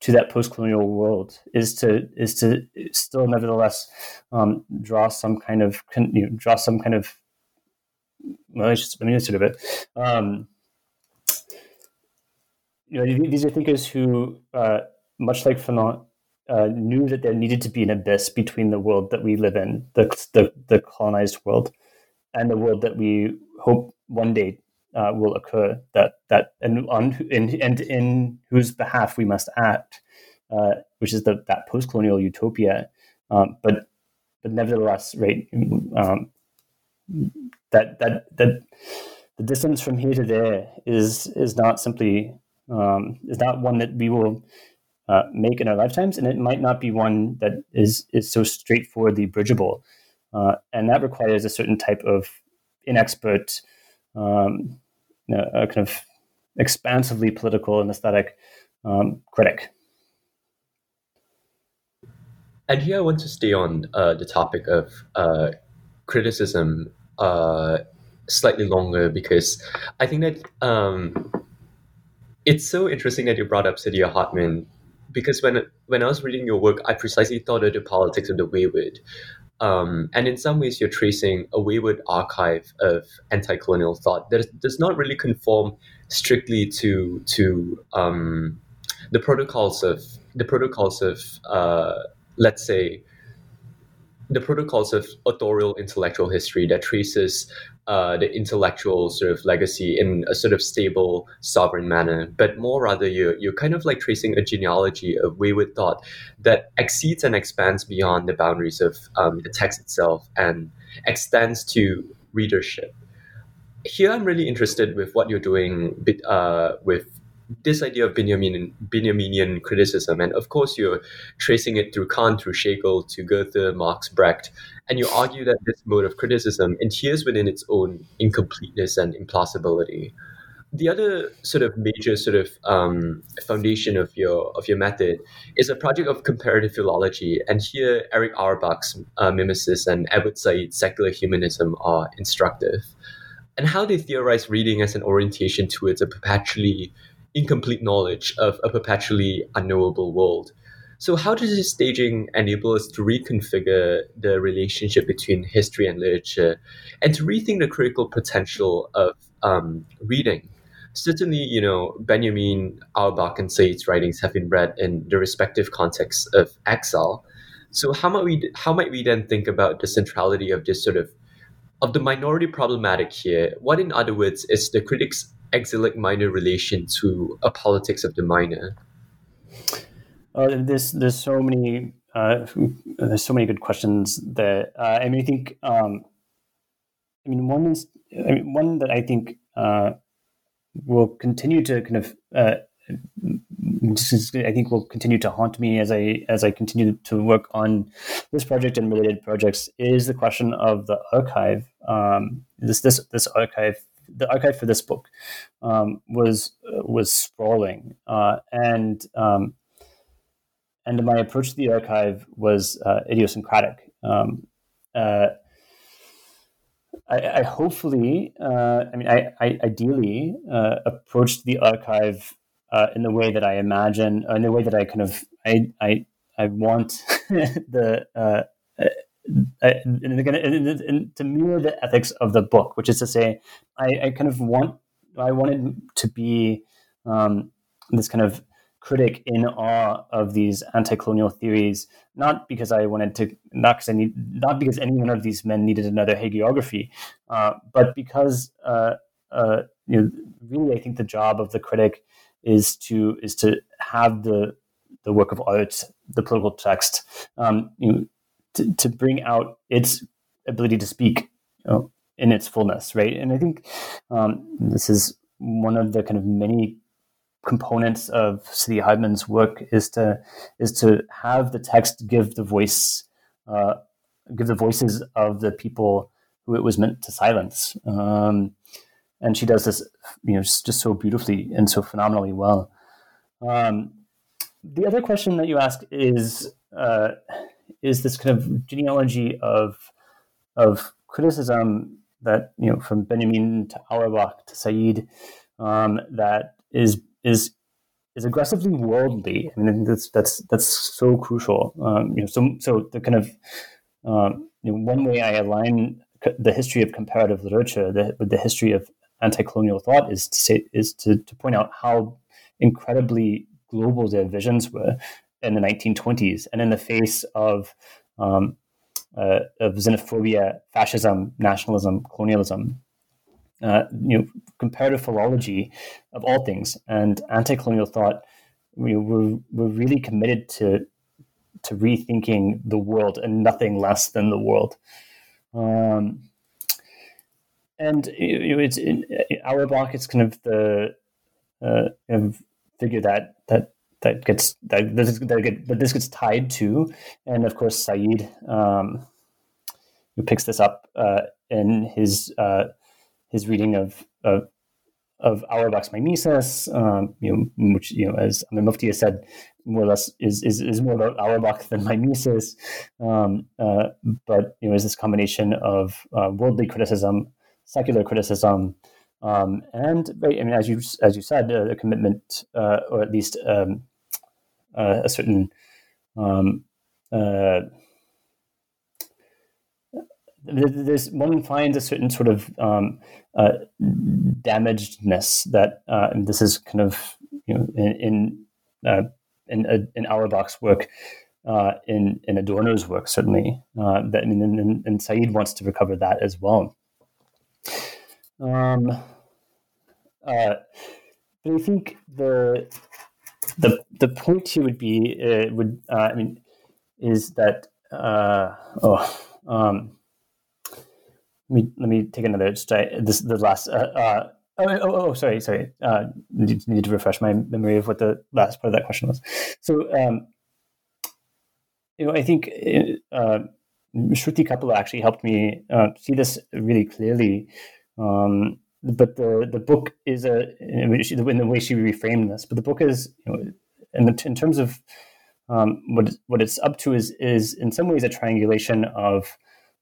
Speaker 3: to that post-colonial world is to is to still nevertheless um, draw some kind of you know, draw some kind of well, I just, I mean, sort of it. Um, you know, these are thinkers who, uh, much like Fanon, uh, knew that there needed to be an abyss between the world that we live in, the the, the colonized world, and the world that we hope one day uh, will occur. That that and on in, and in whose behalf we must act, uh, which is the that post colonial utopia. Um, but but nevertheless, right, um, that that that the distance from here to there is is not simply um, is not one that we will uh, make in our lifetimes, and it might not be one that is is so straightforwardly bridgeable, uh, and that requires a certain type of inexpert, um, you know, a kind of expansively political and aesthetic um, critic.
Speaker 1: And here I want to stay on uh, the topic of uh, criticism uh, slightly longer because I think that um, it's so interesting that you brought up Saidiya Hartman because when when I was reading your work, I precisely thought of the politics of the wayward. Um, and in some ways, you're tracing a wayward archive of anti-colonial thought that does not really conform strictly to to um, the protocols of the protocols of uh, let's say the protocols of authorial intellectual history that traces uh, the intellectual sort of legacy in a sort of stable, sovereign manner, but more rather you're, you're kind of like tracing a genealogy of wayward thought that exceeds and expands beyond the boundaries of um, the text itself and extends to readership. Here, I'm really interested with what you're doing uh, with this idea of Benjamin, Benjaminian criticism, and of course you're tracing it through Kant, through Schlegel, to Goethe, Marx, Brecht, and you argue that this mode of criticism adheres within its own incompleteness and implausibility. The other sort of major sort of um, foundation of your of your method is a project of comparative philology, and here Erich Auerbach's uh, mimesis and Edward Said's secular humanism are instructive. And how they theorize reading as an orientation towards a perpetually incomplete knowledge of a perpetually unknowable world. So, how does this staging enable us to reconfigure the relationship between history and literature and to rethink the critical potential of um, reading? Certainly, you know, Benjamin, Auerbach, and Said's writings have been read in the respective contexts of exile. So, how might we how might we then think about the centrality of this sort of of the minority problematic here? What, in other words, is the critic's exilic minor relation to a politics of the minor?
Speaker 3: Uh, there's there's so many uh, there's so many good questions that uh, I mean I think um, I mean one is I mean, one that I think uh, will continue to kind of uh, I think will continue to haunt me as I as I continue to work on this project and related projects is the question of the archive. Um, this this this archive the archive for this book um, was was sprawling, uh, and um, and my approach to the archive was uh, idiosyncratic. Um, uh, I, I, hopefully, uh, I mean, I, I ideally uh, approached the archive uh, in the way that I imagine, in the way that I kind of I I, I want <laughs> the uh, and, and, and, to mirror the ethics of the book, which is to say, I, I kind of want, I wanted to be um, this kind of critic in awe of these anti-colonial theories, not because I wanted to, not because I need, not because any one of these men needed another hagiography, uh, but because uh, uh, you know, really, I think the job of the critic is to is to have the the work of art, the political text, um, you know, to, to bring out its ability to speak you know, in its fullness, right? And I think um, this is one of the kind of many components of Saidiya Hartman's work is to is to have the text give the voice, uh, give the voices of the people who it was meant to silence. Um, and she does this, you know, just, so beautifully and so phenomenally well. Um, the other question that you ask is. Uh, is this kind of genealogy of of criticism that you know from Benjamin to Auerbach to Said um, that is is is aggressively worldly. I mean that's that's that's so crucial. Um, you know, so so the kind of um, you know, one way I align the history of comparative literature with the history of anti-colonial thought is to say is to, to point out how incredibly global their visions were in the 1920s, and in the face of um, uh, of xenophobia, fascism, nationalism, colonialism, uh, you know, comparative philology of all things and anti-colonial thought, we were we're really committed to to rethinking the world and nothing less than the world. Um, and it's in Auerbach. It's kind of the uh, of figure that that that gets that this, that, get, that this gets tied to, and of course Said, um, who picks this up uh, in his uh, his reading of of, of Auerbach's Mimesis, um, you know, which you know, as I Mufti has said, more or less is is, is more about Auerbach than Mimesis, um, uh, but you know, is this combination of uh, worldly criticism, secular criticism. Um, and I mean, as you as you said, uh, a commitment, uh, or at least um, uh, a certain um, uh, there's one finds a certain sort of um, uh, damagedness that uh, this is kind of you know in in uh, in, uh, in Auerbach's work in in Adorno's work certainly that and, and, and Said wants to recover that as well. Um, but I think the the the point here would be uh, would uh, I mean is that uh, oh um, let me let me take another just this the last uh, uh, oh, oh, oh sorry sorry. Uh, need, need to refresh my memory of what the last part of that question was. So um, you know I think Shruti Kapila actually helped me see this really clearly. Um, but the the book is a in the way she reframed this. But the book is, you know, in, the, in terms of um, what what it's up to is is in some ways a triangulation of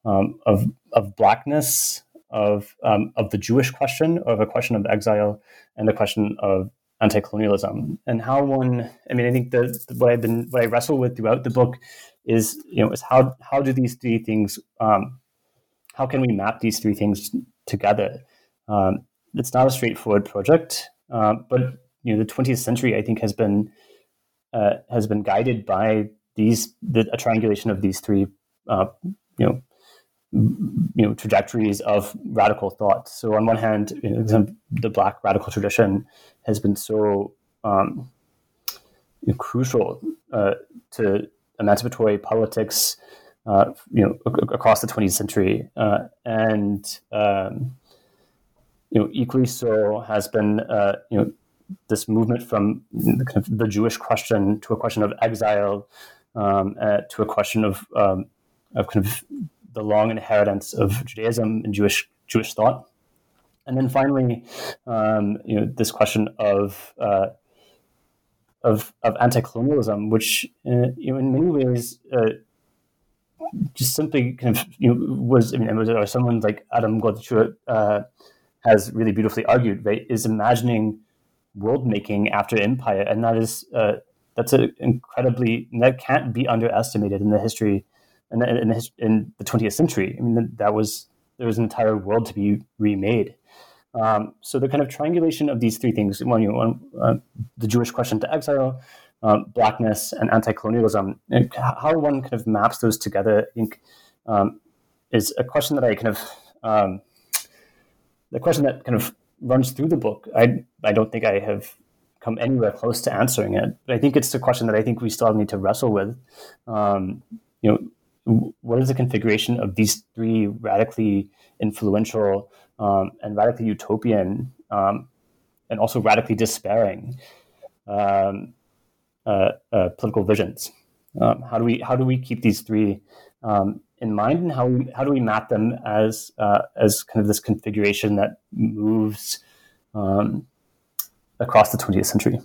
Speaker 3: um, of of blackness, of um, of the Jewish question, of a question of exile, and the question of anti-colonialism, and how one. I mean, I think the, what I've been what I wrestle with throughout the book is you know is how how do these three things um, how can we map these three things together um, it's not a straightforward project, uh, but you know the 20th century I think has been uh, has been guided by these the, a triangulation of these three uh, you know you know trajectories of radical thought. So on one hand, you know, the Black radical tradition has been so um, crucial uh, to emancipatory politics, uh, you know, across the 20th century, uh, and um, you know, equally so has been, uh, you know, this movement from the, kind of the Jewish question to a question of exile, um, uh, to a question of um, of kind of the long inheritance of Judaism and Jewish Jewish thought, and then finally, um, you know, this question of uh, of of anti-colonialism, which uh, you know, in many ways. Uh, just simply kind of you know, was I mean, was, or someone like Adom Getachew, uh, has really beautifully argued, right, is imagining world making after empire, and that is uh, that's an incredibly that can't be underestimated in the history in the, in the, in the 20th century. I mean, that was there was an entire world to be remade. Um, so the kind of triangulation of these three things: one, you know, uh, the Jewish question to exile, um, blackness, and anti-colonialism. And how one kind of maps those together, I think, um, is a question that I kind of um, the question that kind of runs through the book, I I don't think I have come anywhere close to answering it. But I think it's a question that I think we still need to wrestle with. Um, you know, what is the configuration of these three radically influential um, and radically utopian um, and also radically despairing um, uh, uh, political visions? Um, how do we how do we keep these three um, in mind, and how how do we map them as uh, as kind of this configuration that moves um, across the 20th century,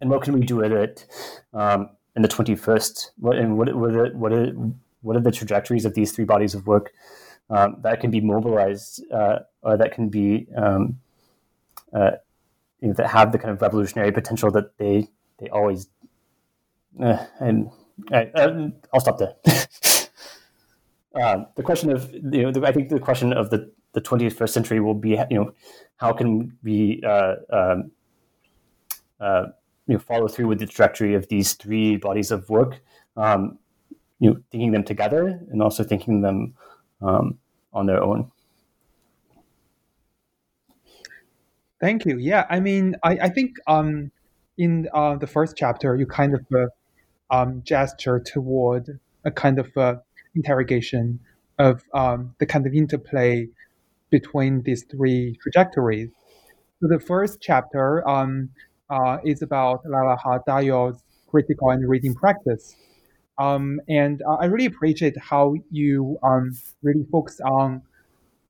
Speaker 3: and what can we do with it um, in the 21st? What and what what are, what are, what are the trajectories of these three bodies of work um, that can be mobilized uh, or that can be um, uh, you know, that have the kind of revolutionary potential that they they always uh, and I, will stop there. <laughs> uh, the question of you know, the, I think the question of the the 21st century will be you know how can we uh, um, uh, you know follow through with the trajectory of these three bodies of work, um, you know, thinking them together and also thinking them um, on their own.
Speaker 2: Thank you. Yeah, I mean, I, I think um, in uh, the first chapter, you kind of uh, um, gesture toward a kind of uh, interrogation of um, the kind of interplay between these three trajectories. So the first chapter, um, uh, is about Lala Hardayal's critical and reading practice. Um, and uh, I really appreciate how you um, really focus on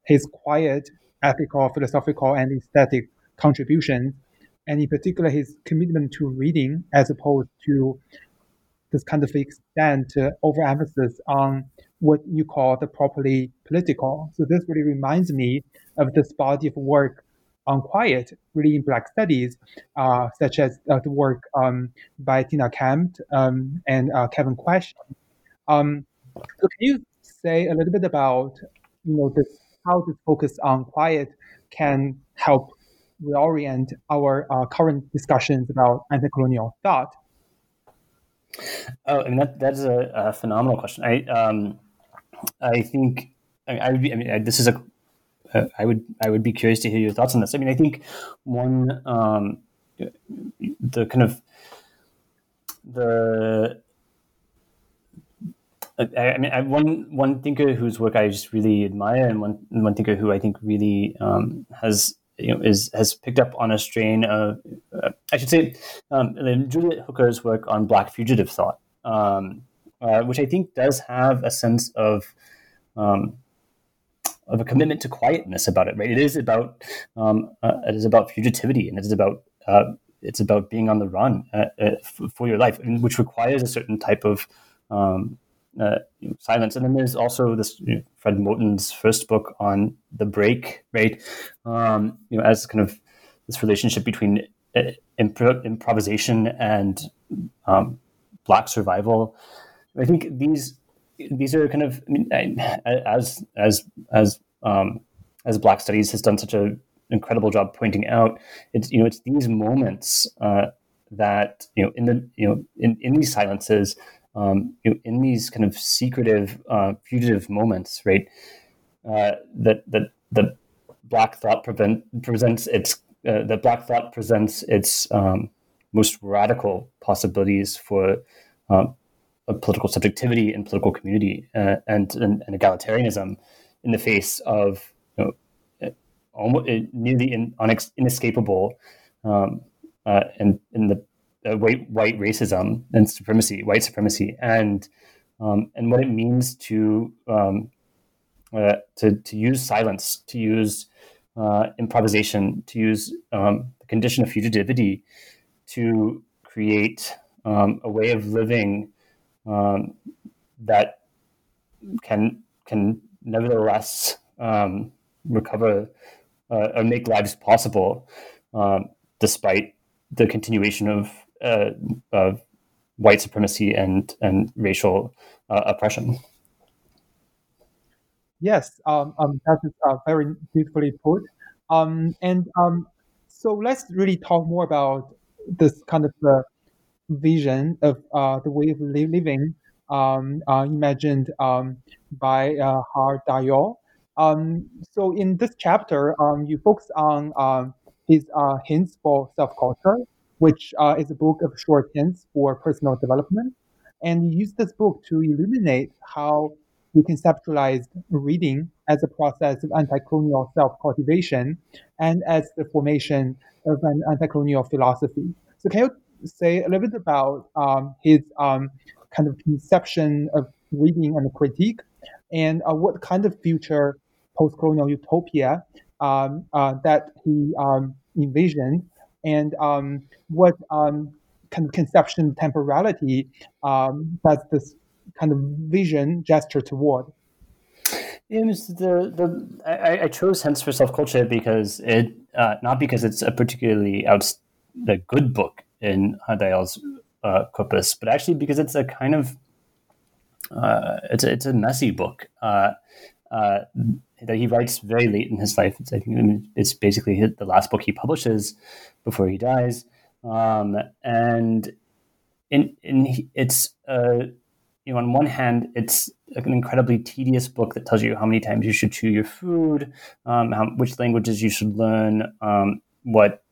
Speaker 2: his quiet, ethical, philosophical, and aesthetic contributions, and in particular his commitment to reading as opposed to this kind of extent uh, overemphasis on what you call the properly political. So this really reminds me of this body of work on quiet, really in Black studies, uh, such as uh, the work um, by Tina Campt um, and uh, Kevin Quashie. Um, so can you say a little bit about, you know, this, how this focus on quiet can help reorient our uh, current discussions about anti-colonial thought?
Speaker 3: Oh, I mean that that's a, a phenomenal question. I um, I think I, mean, I would be, I mean I, this is a uh, I would I would be curious to hear your thoughts on this. I mean I think one um, the kind of the I, I mean, I, one one thinker whose work I just really admire, and one one thinker who I think really um, has you know is has picked up on a strain of uh, I should say um, Juliet Hooker's work on Black fugitive thought, um, uh, which I think does have a sense of um, of a commitment to quietness about it. Right, it is about um, uh, it is about fugitivity, and it is about uh, it's about being on the run uh, uh, for your life, which requires a certain type of um, uh, silence. And then there's also this you know, Fred Moten's first book on the break, right? Um, you know, as kind of this relationship between uh, imp- improvisation and um, black survival. I think these these are kind of I mean, as as as um, as Black Studies has done such an incredible job pointing out. It's you know it's these moments uh, that you know in the you know in, in these silences um, you know, in these kind of secretive, uh, fugitive moments, right? Uh, that that the black thought prevent, presents its uh, that black thought presents its um, most radical possibilities for um, political subjectivity and political community uh, and, and, and egalitarianism in the face of you know, almost nearly in, inescapable um, uh, and in the uh, white white racism and supremacy, white supremacy, and um, and what it means to um, uh, to to use silence, to use uh, improvisation, to use um, the condition of fugitivity to create um, a way of living um, that can can nevertheless um, recover uh, or make lives possible despite the continuation of uh, of white supremacy and and racial uh, oppression.
Speaker 2: Yes, um, um, that is uh, very beautifully put. Um, and um, so let's really talk more about this kind of uh, vision of uh, the way of li- living um, uh, imagined um, by uh, Har Dayal. So in this chapter, you focus on his uh, hints for self-culture which uh, is a book of short hints for personal development. And use this book to illuminate how you conceptualize reading as a process of anti-colonial self-cultivation and as the formation of an anti-colonial philosophy. So can you say a little bit about um, his um, kind of conception of reading and critique and uh, what kind of future post-colonial utopia um, uh, that he um, envisioned and um, what um, kind of conception temporality um, does this kind of vision gesture toward?
Speaker 3: Yeah, the the I, I chose Hints for Self Culture because it uh, not because it's a particularly out the good book in Dayal's uh, corpus, but actually because it's a kind of uh, it's a, it's a messy book. Uh, uh, that he writes very late in his life. It's, I think it's basically the last book he publishes before he dies, um, and in in it's uh, you know on one hand it's an incredibly tedious book that tells you how many times you should chew your food, um, how, which languages you should learn, um, what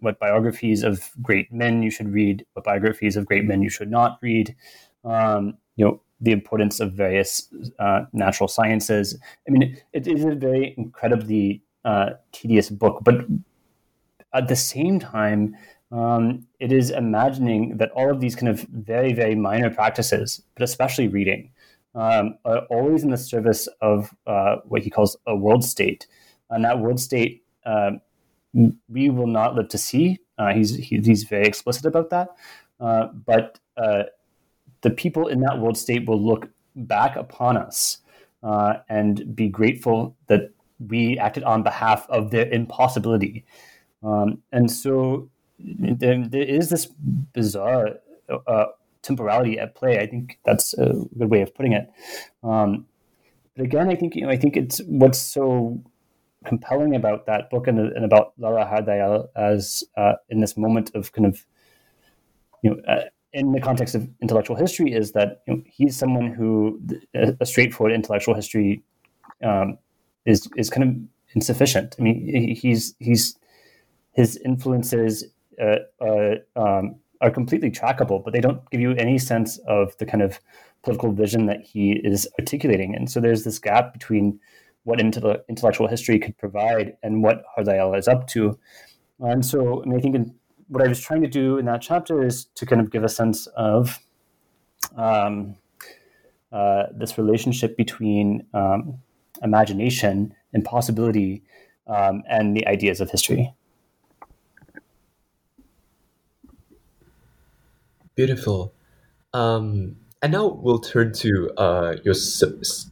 Speaker 3: what biographies of great men you should read, what biographies of great men you should not read. Um, you know the importance of various uh, natural sciences. I mean, it, it is a very incredibly uh, tedious book, but at the same time, um, it is imagining that all of these kind of very, very minor practices, but especially reading, um, are always in the service of uh, what he calls a world state. And that world state, uh, we will not live to see. Uh, he's, he's very explicit about that. Uh, but uh, the people in that world state will look back upon us uh, and be grateful that we acted on behalf of their impossibility. Um, and so there, there is this bizarre uh, temporality at play. I think that's a good way of putting it. Um, but again, I think you know, I think it's what's so compelling about that book and, and about Lala Hardayal as uh, in this moment of kind of you know. Uh, in the context of intellectual history, is that you know, he's someone who a straightforward intellectual history um, is is kind of insufficient. I mean, he's he's his influences uh, uh, um, are completely trackable, but they don't give you any sense of the kind of political vision that he is articulating. And so there's this gap between what intellectual history could provide and what Hardayal is up to. And so I, mean, I think in, what I was trying to do in that chapter is to kind of give a sense of um, uh, this relationship between um, imagination and possibility um, and the ideas of history.
Speaker 1: Beautiful. Um, and now we'll turn to uh, your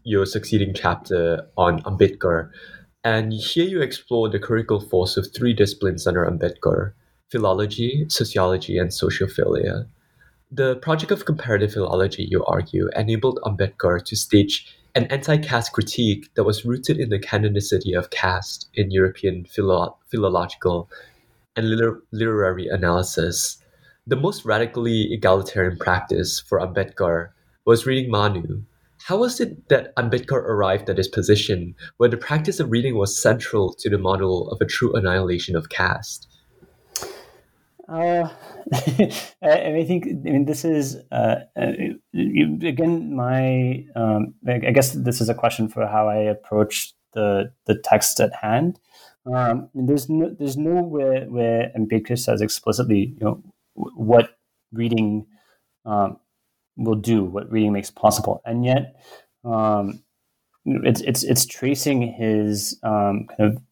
Speaker 1: your succeeding chapter on Ambedkar, and here you explore the curricular force of three disciplines under Ambedkar: philology, sociology, and sociophilia. The project of comparative philology, you argue, enabled Ambedkar to stage an anti-caste critique that was rooted in the canonicity of caste in European philo- philological and liter- literary analysis the most radically egalitarian practice for Ambedkar was reading Manu. How was it that Ambedkar arrived at this position where the practice of reading was central to the model of a true annihilation of caste?
Speaker 3: Uh, <laughs> I think I mean this is uh, uh again my um, I guess this is a question for how I approach the the text at hand. Um, there's no there's nowhere where Ambedkar says explicitly you know what reading um, will do, what reading makes possible, and yet um, it's it's it's tracing his um, kind of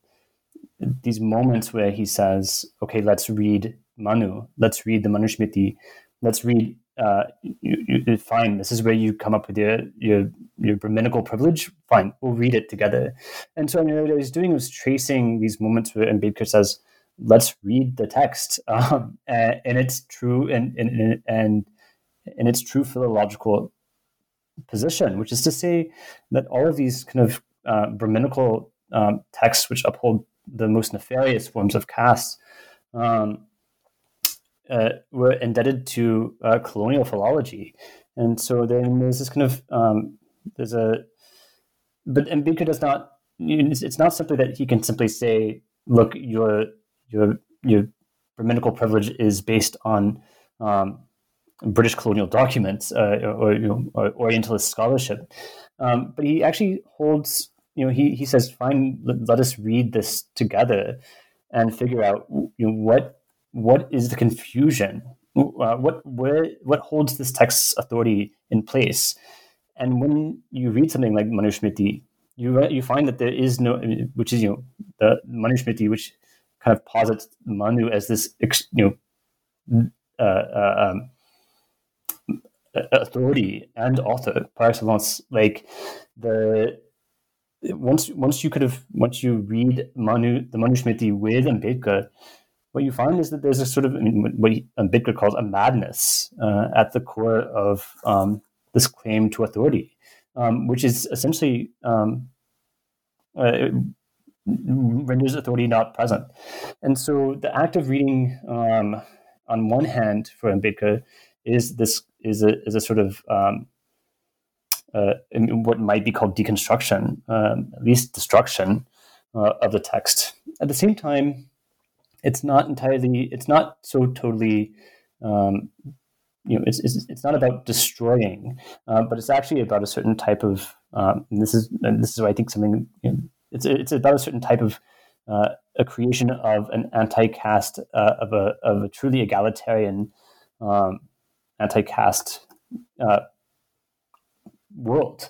Speaker 3: these moments where he says, "Okay, let's read Manu, let's read the Manusmriti, let's read." Uh, you, you, fine. This is where you come up with your your your Brahminical privilege. Fine, we'll read it together. And so, I mean, what I was doing was tracing these moments where Ambedkar says, let's read the text <laughs> um, and, and, it's true and and and and its true philological position, which is to say that all of these kind of uh, Brahminical um, texts, which uphold the most nefarious forms of caste, um, uh, were indebted to uh, colonial philology, and so then there's this kind of um, there's a, but Ambedkar does not. It's not simply that he can simply say, "Look, you're your your Brahminical privilege is based on um, British colonial documents uh, or, you know, or, Orientalist scholarship. Um, but he actually holds, you know, he, he says, fine, let, let, us read this together and figure out you know, what what is the confusion, uh, what where what holds this text's authority in place. And when you read something like Manusmriti, you you find that there is no, which is you know the Manusmriti, which kind of posits Manu as this, you know, uh, uh, um, authority and author par excellence. Like the once once you could have once you read Manu the Manusmriti with Ambedkar, what you find is that there's a sort of I mean, what Ambedkar calls a madness uh, at the core of um, this claim to authority, um, which is essentially um, uh, renders authority not present. And so the act of reading, um, on one hand, for Ambedkar, is this is a is a sort of um, uh, what might be called deconstruction, um, at least destruction uh, of the text. At the same time, it's not entirely, it's not so totally. Um, you know, it's, it's, it's not about destroying, uh, but it's actually about a certain type of. Um, and this is this is, I think, something you know, it's it's about a certain type of uh, a creation of an anti-caste uh, of a of a truly egalitarian um, anti-caste uh, world,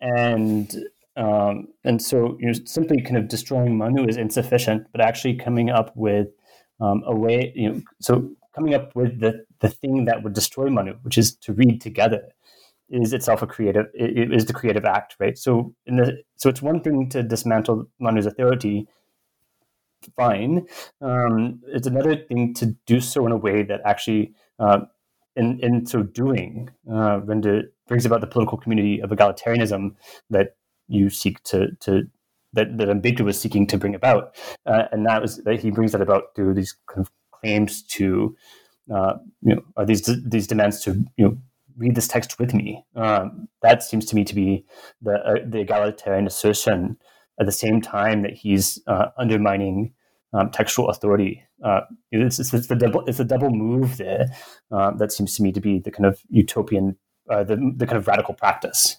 Speaker 3: and um, and so you know simply kind of destroying Manu is insufficient, but actually coming up with um, a way you know so coming up with the the thing that would destroy Manu, which is to read together, is itself a creative it, it is the creative act, right? So in the so it's one thing to dismantle Manu's authority fine. Um, it's another thing to do so in a way that actually, uh, in in so doing, uh, brings about the political community of egalitarianism that you seek to to that that Ambedkar was seeking to bring about, uh, and that was that he brings that about through these kind of claims to, uh, you know, are these these demands to you know read this text with me. Um, that seems to me to be the uh, the egalitarian assertion at the same time that he's uh, undermining um, textual authority. Uh, it's, it's, it's, the double it's a double move there um, that seems to me to be the kind of utopian, uh, the the kind of radical practice.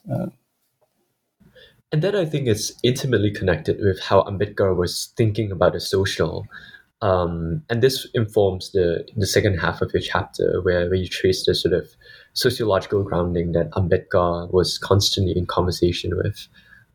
Speaker 1: And then I think it's intimately connected with how Ambedkar was thinking about the social. Um, and this informs the the second half of your chapter, where, where you trace the sort of sociological grounding that Ambedkar was constantly in conversation with.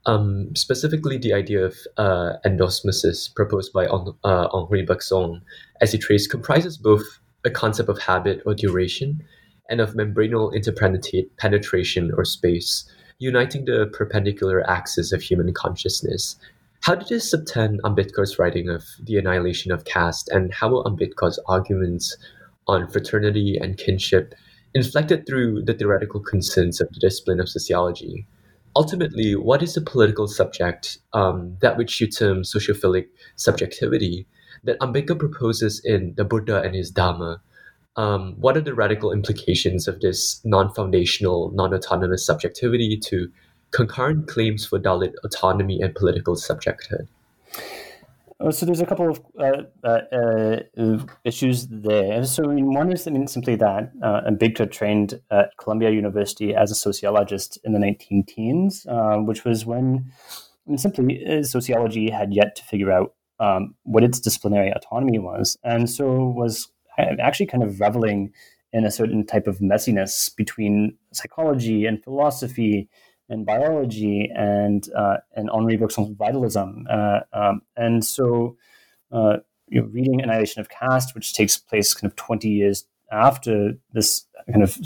Speaker 1: Um, specifically, the idea of uh, endosmosis proposed by uh, Henri Bergson, as he traced, comprises both a concept of habit or duration and of membranal interpenetration or space, uniting the perpendicular axis of human consciousness. How did this subtend Ambedkar's writing of the annihilation of caste, and how will Ambedkar's arguments on fraternity and kinship inflected through the theoretical concerns of the discipline of sociology? ultimately, what is the political subject, um, that which you term sociophilic subjectivity, that Ambedkar proposes in The Buddha and His Dhamma? Um, what are the radical implications of this non foundational, non autonomous subjectivity to concurrent claims for Dalit autonomy and political subjecthood?
Speaker 3: Oh, so there's a couple of uh, uh, uh, issues there. So I mean, one is I mean simply that uh, Ambedkar trained at Columbia University as a sociologist in the 19 teens, uh, which was when I mean, simply sociology had yet to figure out um, what its disciplinary autonomy was, and so was actually kind of reveling in a certain type of messiness between psychology and philosophy and biology and uh, and Henri Bergson's vitalism. Uh, um, and so, uh, you know, reading Annihilation of Caste, which takes place kind of 20 years after this kind of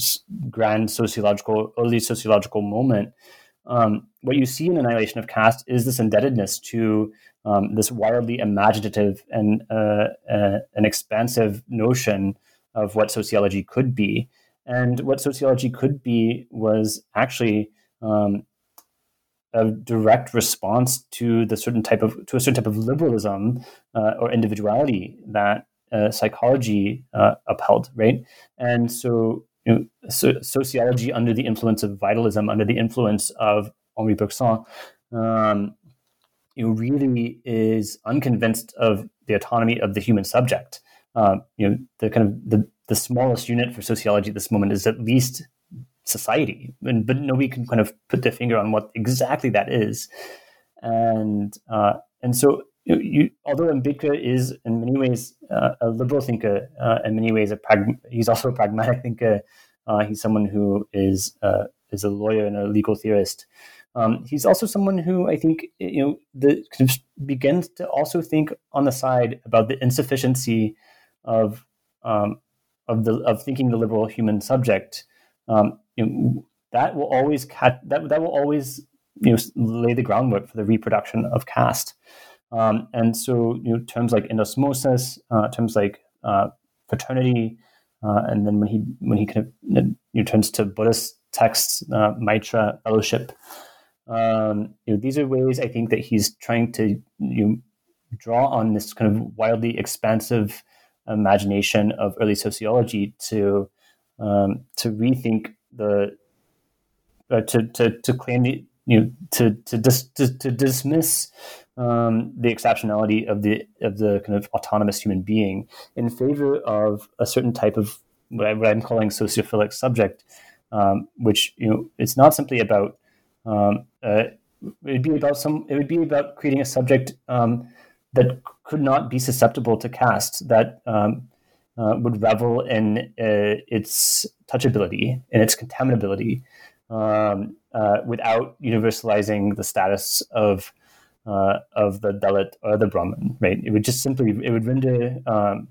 Speaker 3: grand sociological, early sociological moment, um, what you see in Annihilation of Caste is this indebtedness to um, this wildly imaginative and uh, uh, an expansive notion of what sociology could be. And what sociology could be was actually um, a direct response to the certain type of to a certain type of liberalism uh, or individuality that uh, psychology uh, upheld, right? And so, you know, so, sociology under the influence of vitalism, under the influence of Henri Bergson, um, you know, really is unconvinced of the autonomy of the human subject. Um, you know, the kind of the, the smallest unit for sociology at this moment is at least society, and, but nobody can kind of put their finger on what exactly that is. And uh, and so you, you, although Ambedkar is in many ways uh, a liberal thinker, uh, in many ways a prag- he's also a pragmatic thinker. Uh, he's someone who is uh, is a lawyer and a legal theorist. Um, he's also someone who I think you know the kind of begins to also think on the side about the insufficiency of um, of the of thinking the liberal human subject um, you know, that will always cat, that that will always you know lay the groundwork for the reproduction of caste. Um, and so you know terms like endosmosis, uh, terms like uh, fraternity, uh, and then when he when he kind of you know, turns to Buddhist texts, uh, Maitri fellowship. Um, you know, these are ways I think that he's trying to you know, draw on this kind of wildly expansive imagination of early sociology to um, to rethink the uh, to, to to claim the you know to to dis, to, to dismiss um, the exceptionality of the of the kind of autonomous human being in favor of a certain type of what, I, am calling sociophilic subject, um, which you know it's not simply about um, uh, it would be about some it would be about creating a subject um, that could not be susceptible to caste that um, uh, would revel in uh, its touchability and its contaminability um, uh, without universalizing the status of uh, of the Dalit or the Brahmin. Right? It would just simply it would render um,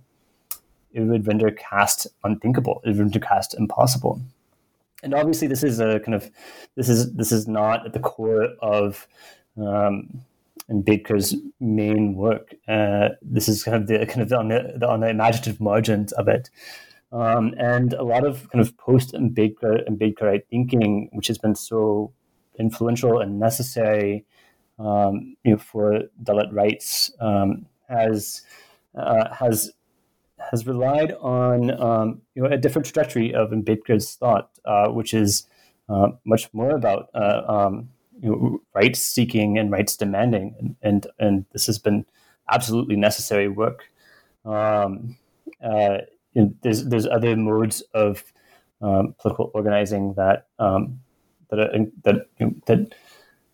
Speaker 3: it would render caste unthinkable. It would render caste impossible. And obviously, this is a kind of this is this is not at the core of um, Ambedkar's main work. Uh, this is kind of the kind of on the, the on the imaginative margins of it. Um, and a lot of kind of post Ambedkar Ambedkarite thinking, which has been so influential and necessary, um, you know, for Dalit rights, um, has uh, has has relied on um, you know a different trajectory of Ambedkar's thought, uh, which is uh, much more about uh, um, you know, rights seeking and rights demanding, and, and, and this has been absolutely necessary work. Um, uh, you know, there's there's other modes of um, political organizing that um, that are, that you know, that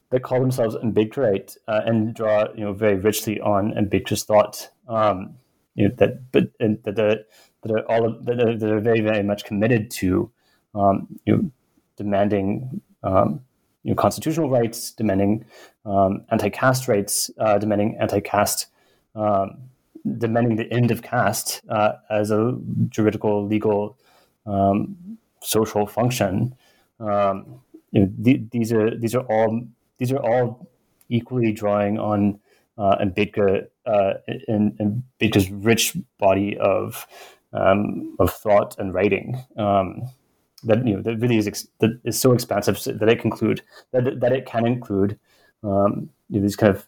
Speaker 3: that call themselves Ambedkarite uh, and draw you know very richly on Ambedkar's thought. Um, you know that but and that are, that are all that, are, that are very very much committed to um, you know demanding um, you know constitutional rights, demanding um, anti-caste rights, uh, demanding anti-caste, um, demanding the end of caste uh, as a juridical, legal, um, social function. Um, you know, th- these are these are all these are all equally drawing on uh, Ambedkar uh, in, in Ambedkar's rich body of um, of thought and writing. Um, that you know that really is ex- that is so expansive that it conclude that that it can include um, you know, these kind of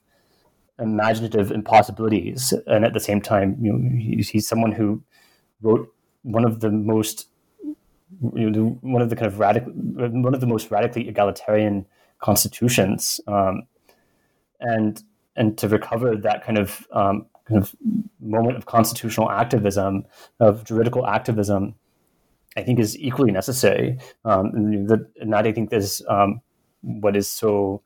Speaker 3: imaginative impossibilities, and at the same time, you know, he's, he's someone who wrote one of the most you know, one of the kind of radical, one of the most radically egalitarian constitutions, um, and and to recover that kind of um, kind of moment of constitutional activism, of juridical activism, I think is equally necessary. Um, and, that, and that I think is um, what is so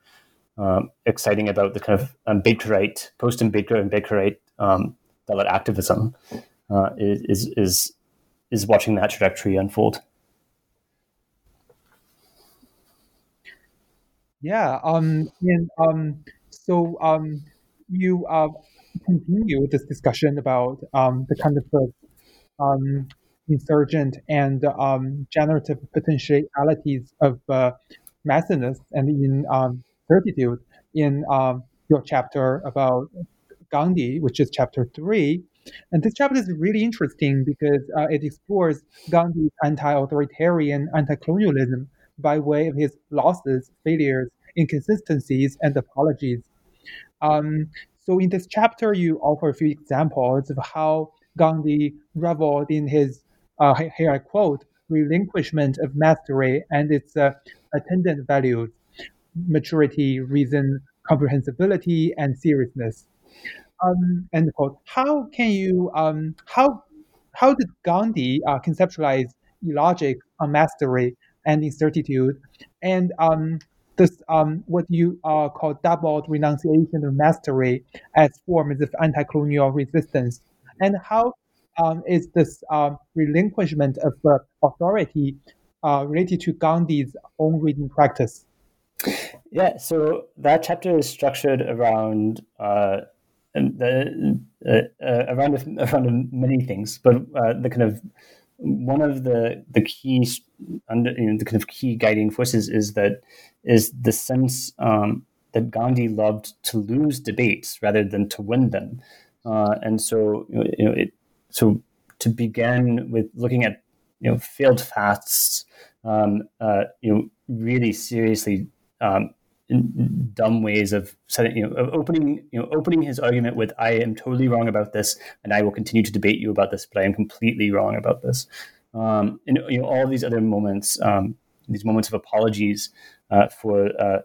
Speaker 3: um, exciting about the kind of um, Ambedkarite, post Ambedkar Ambedkarite um, Dalit activism uh, is is is watching that trajectory unfold.
Speaker 2: Yeah. Um. And um. So um, you uh, continue this discussion about um the kind of uh, um insurgent and um, generative potentialities of uh, messiness and in um, certitude in um, your chapter about Gandhi, which is chapter three. And this chapter is really interesting because uh, it explores Gandhi's anti-authoritarian, anti-colonialism by way of his losses, failures, inconsistencies, and apologies. Um, so in this chapter, you offer a few examples of how Gandhi reveled in his uh, here I quote, relinquishment of mastery and its uh, attendant values, maturity, reason, comprehensibility, and seriousness. Um, end quote. How can you, um, how, how did Gandhi uh, conceptualize logic on mastery and incertitude? And um, this, um, what you uh, call double renunciation of mastery as forms of anti-colonial resistance? And how um, is this um, relinquishment of uh, authority uh, related to Gandhi's own reading practice?
Speaker 3: Yeah, so that chapter is structured around uh, the, uh, uh, around around many things, but uh, the kind of one of the the key under you know, the kind of key guiding forces is that is the sense um, that Gandhi loved to lose debates rather than to win them, uh, and so you know, it so to begin with looking at you know failed fasts, um, uh, you know really seriously um, dumb ways of setting you know of opening you know opening his argument with I am totally wrong about this and I will continue to debate you about this, but I am completely wrong about this. Um, and you know all these other moments, um, these moments of apologies uh, for uh,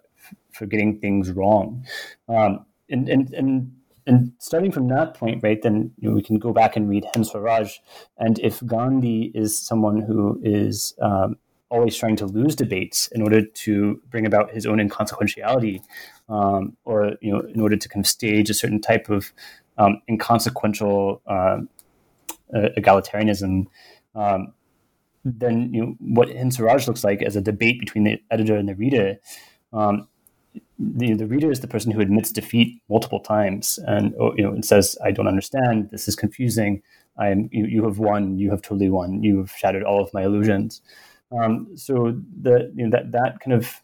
Speaker 3: for getting things wrong, um, and and and and starting from that point, right, then you know, we can go back and read Hind Swaraj. And if Gandhi is someone who is um, always trying to lose debates in order to bring about his own inconsequentiality, um, or you know, in order to kind of stage a certain type of um, inconsequential uh, egalitarianism, um, then you know, what Hind Swaraj looks like as a debate between the editor and the reader. Um, the, the reader is the person who admits defeat multiple times and you know and says, "I don't understand. This is confusing. I am you, you have won. You have totally won. You have shattered all of my illusions." Um, so the you know, that that kind of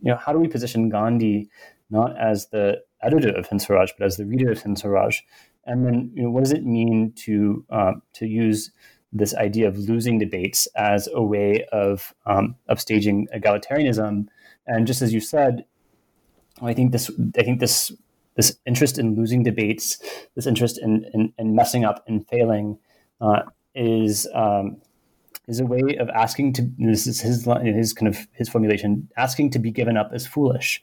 Speaker 3: you know how do we position Gandhi not as the editor of Hind Swaraj but as the reader of Hind Swaraj, and then you know what does it mean to uh, to use this idea of losing debates as a way of um, of staging egalitarianism? And just as you said, I think this I think this this interest in losing debates, this interest in in, in messing up and failing, uh, is um, is a way of asking to this is his his kind of his formulation asking to be given up as foolish.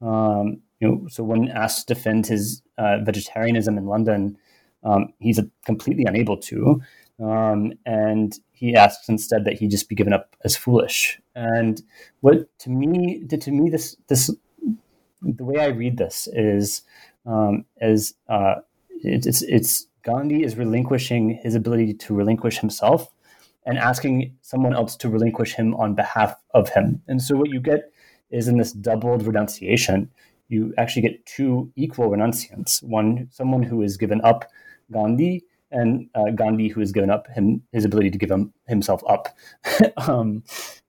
Speaker 3: Um, you know, so when asked to defend his uh, vegetarianism in London, um, he's completely unable to, um, and he asks instead that he just be given up as foolish. And what to me, to, to me, this this the way I read this is um, as uh, it, it's it's Gandhi is relinquishing his ability to relinquish himself and asking someone else to relinquish him on behalf of him. And so what you get is in this doubled renunciation, you actually get two equal renunciants. One, someone who has given up Gandhi, and uh, Gandhi who has given up him his ability to give him, himself up. <laughs> um,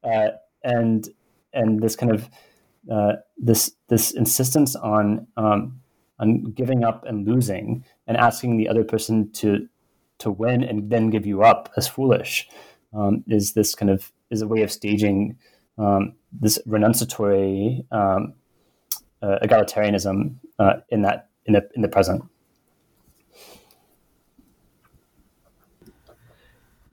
Speaker 3: uh, and and this kind of uh, this this insistence on um, on giving up and losing and asking the other person to to win and then give you up as foolish um, is this kind of is a way of staging um, this renunciatory um, uh, egalitarianism uh, in that in the in the present.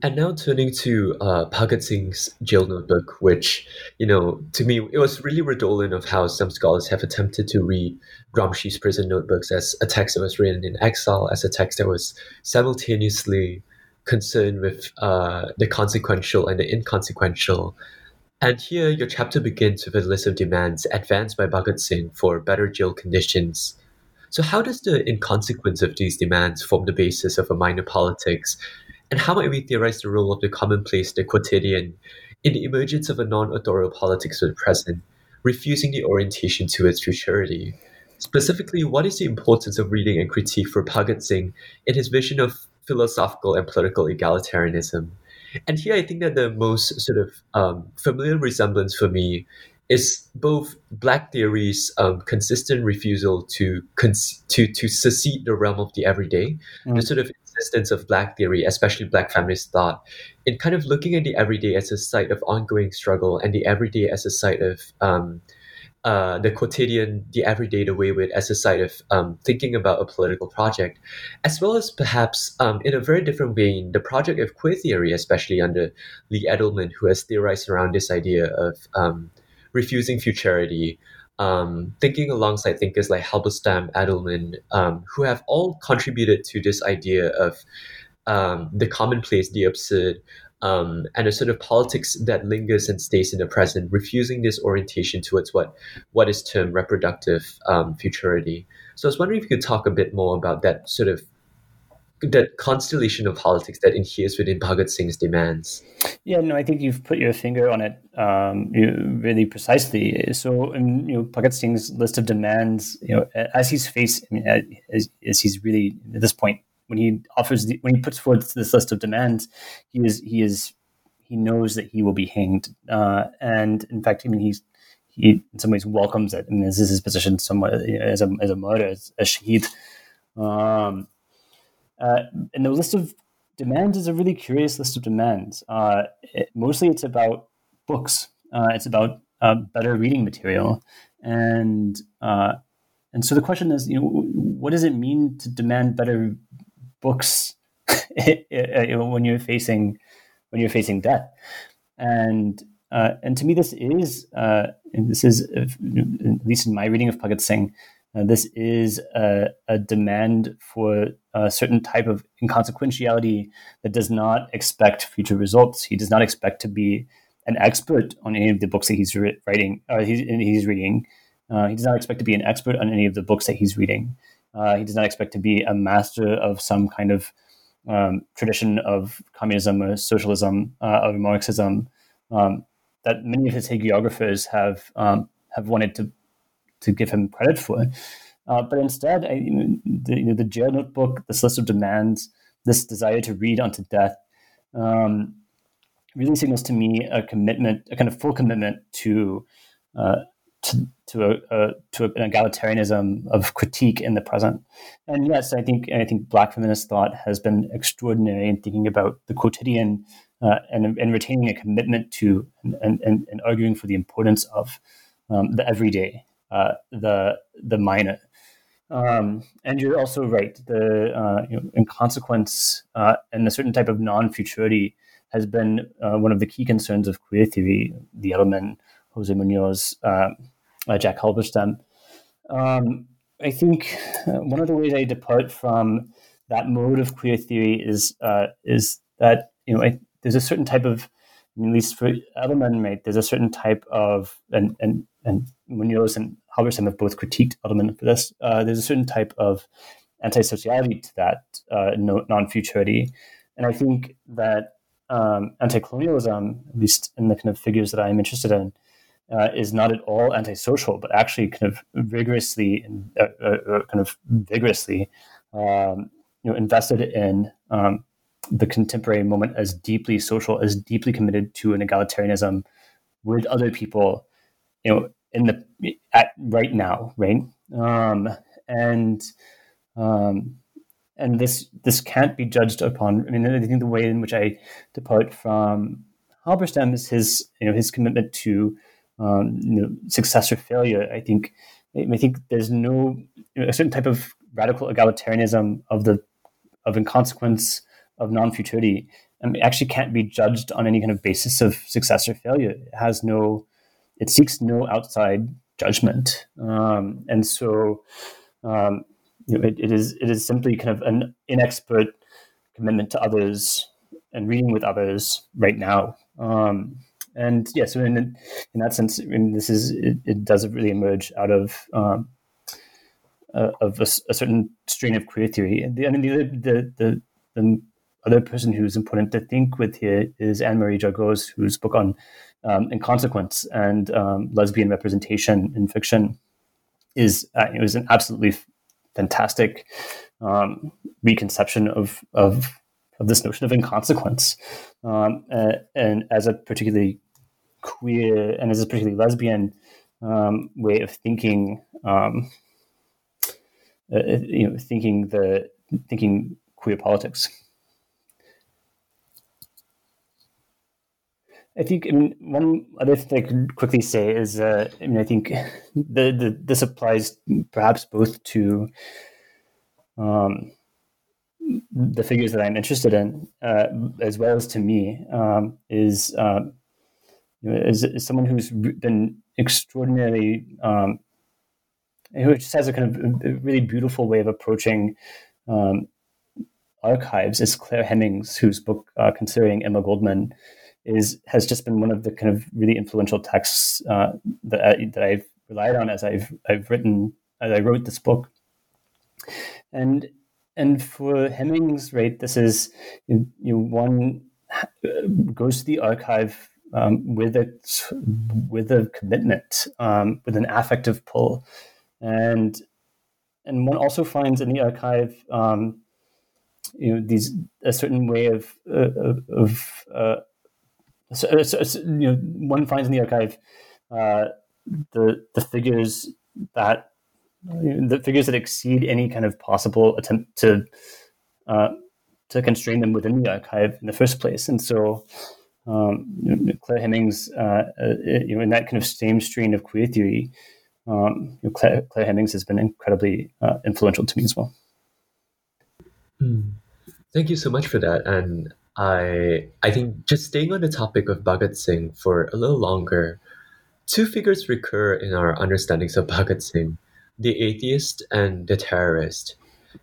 Speaker 1: And now turning to uh, Bhagat Singh's jail notebook, which, you know, to me, it was really redolent of how some scholars have attempted to read Gramsci's prison notebooks as a text that was written in exile, as a text that was simultaneously concerned with uh, the consequential and the inconsequential. And here, your chapter begins with a list of demands advanced by Bhagat Singh for better jail conditions. So, how does the inconsequence of these demands form the basis of a minor politics and how might we theorize the role of the commonplace, the quotidian, in the emergence of a non authorial politics of the present, refusing the orientation to its futurity? Specifically, what is the importance of reading and critique for Bhagat Singh in his vision of philosophical and political egalitarianism? And here I think that the most sort of um, familiar resemblance for me is both Black theory's um, consistent refusal to, con- to to secede the realm of the everyday, mm. the sort of existence of Black theory, especially Black feminist thought, in kind of looking at the everyday as a site of ongoing struggle and the everyday as a site of um, uh, the quotidian, the everyday, the wayward as a site of um, thinking about a political project, as well as perhaps um, in a very different vein, the project of queer theory, especially under Lee Edelman, who has theorized around this idea of um, refusing futurity, um, thinking alongside thinkers like Halberstam, Adelman, um, who have all contributed to this idea of um, the commonplace, the absurd, um, and a sort of politics that lingers and stays in the present, refusing this orientation towards what what is termed reproductive um, futurity. So I was wondering if you could talk a bit more about that sort of that constellation of politics that inheres within Bhagat Singh's demands.
Speaker 3: Yeah, no, I think you've put your finger on it um, really precisely. So, in, you know, Bhagat Singh's list of demands, you know, as he's faced, I mean, as, as he's really at this point when he offers the, when he puts forward this list of demands, he is he is he knows that he will be hanged, uh, and in fact, I mean, he's he in some ways welcomes it. I mean, this is his position somewhat as a as a martyr, as a shaheed. Um, uh, and the list of demands is a really curious list of demands. Uh, it, mostly it's about books. Uh, it's about uh, better reading material, and uh, and so the question is, you know, what does it mean to demand better books <laughs> when you're facing when you're facing death? And uh, and to me, this is this is at least in my reading of Bhagat Singh, uh, this is a, a, demand for a certain type of inconsequentiality that does not expect future results. He does not expect to be an expert on any of the books that he's writing or he's, he's reading. Uh, he does not expect to be an expert on any of the books that he's reading. Uh, he does not expect to be a master of some kind of um, tradition of communism or socialism uh, or Marxism um, that many of his hagiographers have um, have wanted to to give him credit for. Uh, but instead, I, the, you know, the jail notebook, this list of demands, this desire to read unto death, um, really signals to me a commitment, a kind of full commitment to uh, to to a, a, to an egalitarianism of critique in the present. And yes, I think I think Black feminist thought has been extraordinary in thinking about the quotidian uh, and and retaining a commitment to and, and, and arguing for the importance of um, the everyday, uh, the the minor. Um, and you're also right. The uh, you know, in consequence uh, and a certain type of non-futurity has been uh, one of the key concerns of queer theory. The Edelman, Jose Munoz, uh, uh, Jack Halberstam. Um, I think one of the ways I depart from that mode of queer theory is is that you know I, there's a certain type of at least for Edelman, right, there's a certain type of and and and Munoz and Halberstam have both critiqued Edelman for this. Uh, there's a certain type of anti-sociality to that uh, non-futurity, and I think that um, anti-colonialism, at least in the kind of figures that I'm interested in, uh, is not at all antisocial, but actually kind of vigorously, uh, uh, uh, kind of vigorously, um, you know, invested in um, the contemporary moment as deeply social, as deeply committed to an egalitarianism with other people, you know, in the at right now, right? Um, and um, and this this can't be judged upon. I mean, I think the way in which I depart from Halberstam is his you know his commitment to um, you know, success or failure. I think I think there's no a certain type of radical egalitarianism of the of inconsequence of non-futurity um, it actually can't be judged on any kind of basis of success or failure. It has no, it seeks no outside judgment, um, and so um, you know, it, it is it is simply kind of an inexpert commitment to others and reading with others right now. Um, and yeah, so in in that sense, I mean, this is it, it does really emerge out of um, uh, of a, a, certain strain of queer theory. And the, I mean, the, the the the other person who's important to think with here is Annamarie Jagose, whose book on um, inconsequence and um, lesbian representation in fiction is uh, it was an absolutely fantastic um, reconception of, of of this notion of inconsequence, um, and, and, as a particularly queer and as a particularly lesbian um, way of thinking, um, uh, you know, thinking the thinking queer politics. I think I mean, one other thing I could quickly say is, uh, I mean, I think <laughs> the, the this applies perhaps both to um, the figures that I'm interested in, uh, as well as to me, um, is, um, you know, is, is someone who's been extraordinarily, um, who just has a kind of a really beautiful way of approaching um, archives. Is Claire Hemmings, whose book uh, "Considering Emma Goldman." Is has just been one of the kind of really influential texts uh, that I, that I've relied on as I've I've written as I wrote this book, and and for Hemmings, right, this is you, know, one goes to the archive um, with a with a commitment, um, with an affective pull, and and one also finds in the archive. Um, you know these a certain way of uh, of uh, so, so, so, you know, one finds in the archive uh, the the figures that the figures that exceed any kind of possible attempt to uh, to constrain them within the archive in the first place, and so. Um, Claire Hemmings, uh, uh, you know, in that kind of same strain of queer theory, um, you know, Claire, Claire, has been incredibly uh, influential to me as well.
Speaker 1: Mm. Thank you so much for that, and I I think just staying on the topic of Bhagat Singh for a little longer, two figures recur in our understandings of Bhagat Singh: the atheist and the terrorist.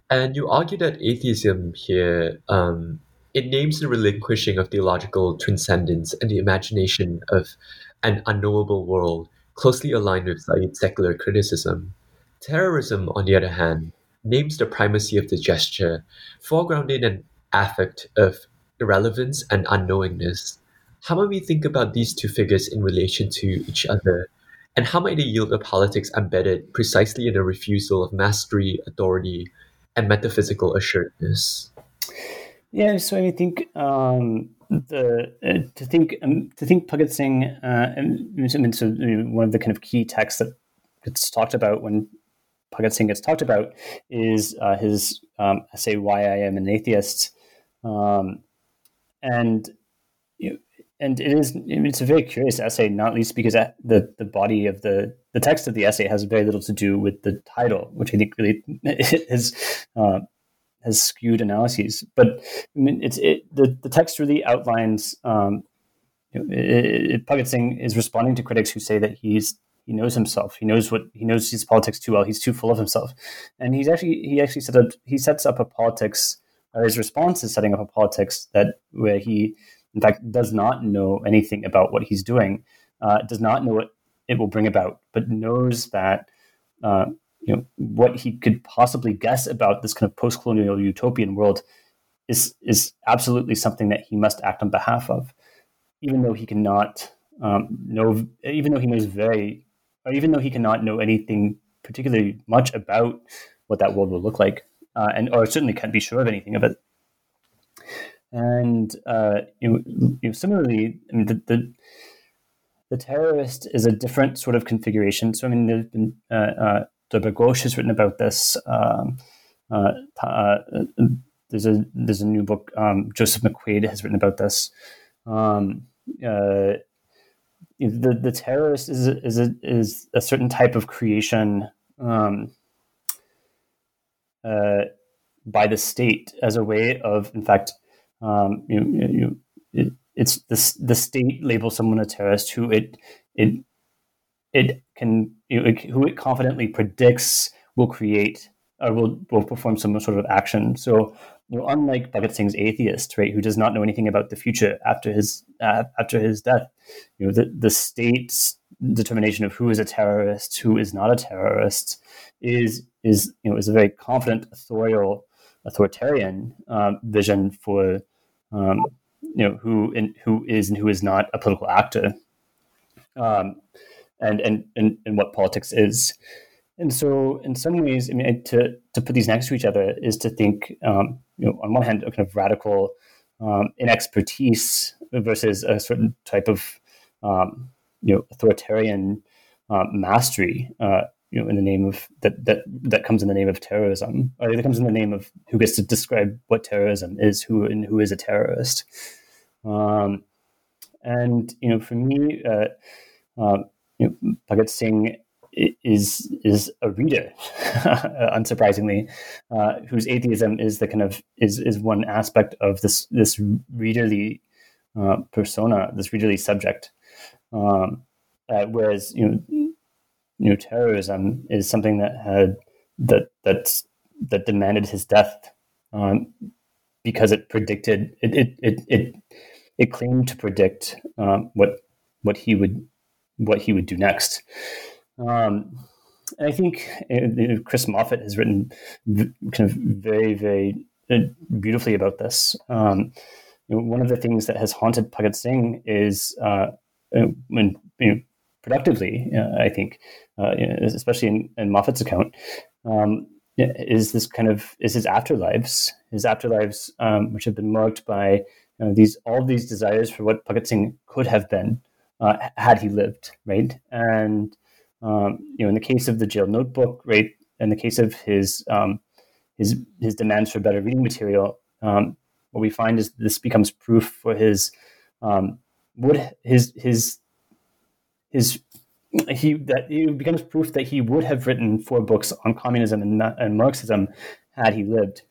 Speaker 1: And you argue that atheism here um, it names the relinquishing of theological transcendence and the imagination of an unknowable world, closely aligned with secular criticism. Terrorism, on the other hand, names the primacy of the gesture, foregrounding an affect of irrelevance and unknowingness. How might we think about these two figures in relation to each other? And how might they yield a politics embedded precisely in a refusal of mastery, authority, and metaphysical assuredness?
Speaker 3: Yeah, so I think um, the uh, to think um, to think Bhagat Singh, uh, so one of the kind of key texts that gets talked about when Bhagat Singh gets talked about is uh, his um, essay "Why I Am an Atheist," um, and you know, and it is it's a very curious essay, not least because the the body of the the text of the essay has very little to do with the title, which I think really <laughs> has uh, has skewed analyses. But I mean, it's it, the the text really outlines. Um, you know, it, it, Singh is responding to critics who say that he's he knows himself. He knows what he knows his politics too well. He's too full of himself, and he's actually he actually set up he sets up a politics. Or his response is setting up a politics that where he in fact, does not know anything about what he's doing, uh, does not know what it will bring about, but knows that uh, you know what he could possibly guess about this kind of post-colonial utopian world is is absolutely something that he must act on behalf of, even though he cannot um, know, even though he knows very, or even though he cannot know anything particularly much about what that world will look like, uh, and or certainly can't be sure of anything of it. And uh, you, you similarly, I mean, the, the, the terrorist is a different sort of configuration. So I mean, there's been uh, uh, Durba has written about this. Um, uh, uh, there's a there's a new book. Um, Joseph McQuade has written about this. Um, uh, the the terrorist is is a, is a certain type of creation um, uh, by the state as a way of, in fact, um, you, you, it, it's the, the state labels someone a terrorist who it it it can you know, it, who it confidently predicts will create or will will perform some sort of action. So you know, unlike Bhagat Singh's atheist, right, who does not know anything about the future after his uh, after his death, you know, the the state's determination of who is a terrorist, who is not a terrorist, is is you know is a very confident authorial authoritarian um, vision for um, you know who and who is and who is not a political actor, um, and, and and and what politics is. And so, in some ways, I mean, to to put these next to each other is to think, um, you know, on one hand, a kind of radical um, inexpertise versus a certain type of, um, you know, authoritarian uh, mastery. You know, in the name of that that that comes in the name of terrorism, or that comes in the name of who gets to describe what terrorism is, who and who is a terrorist. Um, and you know, for me, uh, uh, you know, Bhagat Singh is is a reader, <laughs> unsurprisingly, uh, whose atheism is the kind of is is one aspect of this this readerly uh, persona, this readerly subject. Um, uh, whereas you know new terrorism is something that had that that's that demanded his death um, because it predicted it it it it, it claimed to predict um, what what he would what he would do next. Um, and I think uh, Chris Moffat has written kind of very very uh, beautifully about this. Um, you know, one of the things that has haunted Bhagat Singh is uh, when you know, productively, uh, I think, uh, especially in, in, Moffat's account, um, is this kind of is his afterlives, his afterlives, um, which have been marked by you know, these all these desires for what Bhagat Singh could have been uh, had he lived, right? And um, you know, in the case of the jail notebook, right, in the case of his um, his his demands for better reading material, um, what we find is this becomes proof for his um, would his his his he that it becomes proof that he would have written four books on communism and, and Marxism had he lived.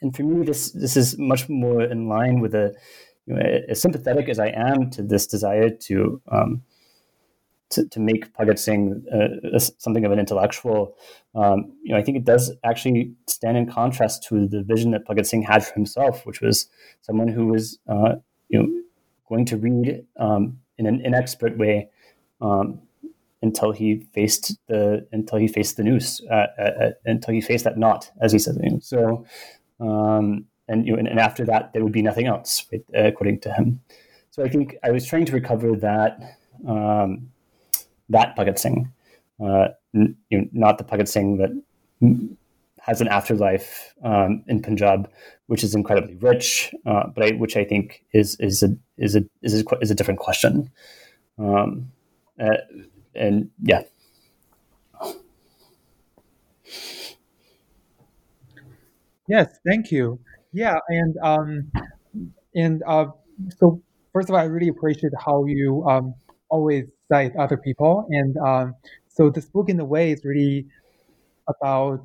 Speaker 3: And for me, this this is much more in line with a you know, as sympathetic as I am to this desire to um, to, to make Bhagat Singh uh, something of an intellectual. Um, you know, I think it does actually stand in contrast to the vision that Bhagat Singh had for himself, which was someone who was uh, you know going to read um, in an inexpert way um, until he faced the until he faced the noose uh, uh, uh until he faced that knot, as he said. So, um, and you know, and, and, after that, there would be nothing else, right, according to him. So I think I was trying to recover that um, that Bhagat Singh, uh, you know, not the Bhagat Singh that has an afterlife um, in Punjab, which is incredibly rich, uh, but I, which I think is is a is a is a, is a different question. Um, uh, and yeah.
Speaker 2: Yes, thank you. Yeah, and um, and uh, so first of all, I really appreciate how you um, always cite other people, and um, so this book in a way is really about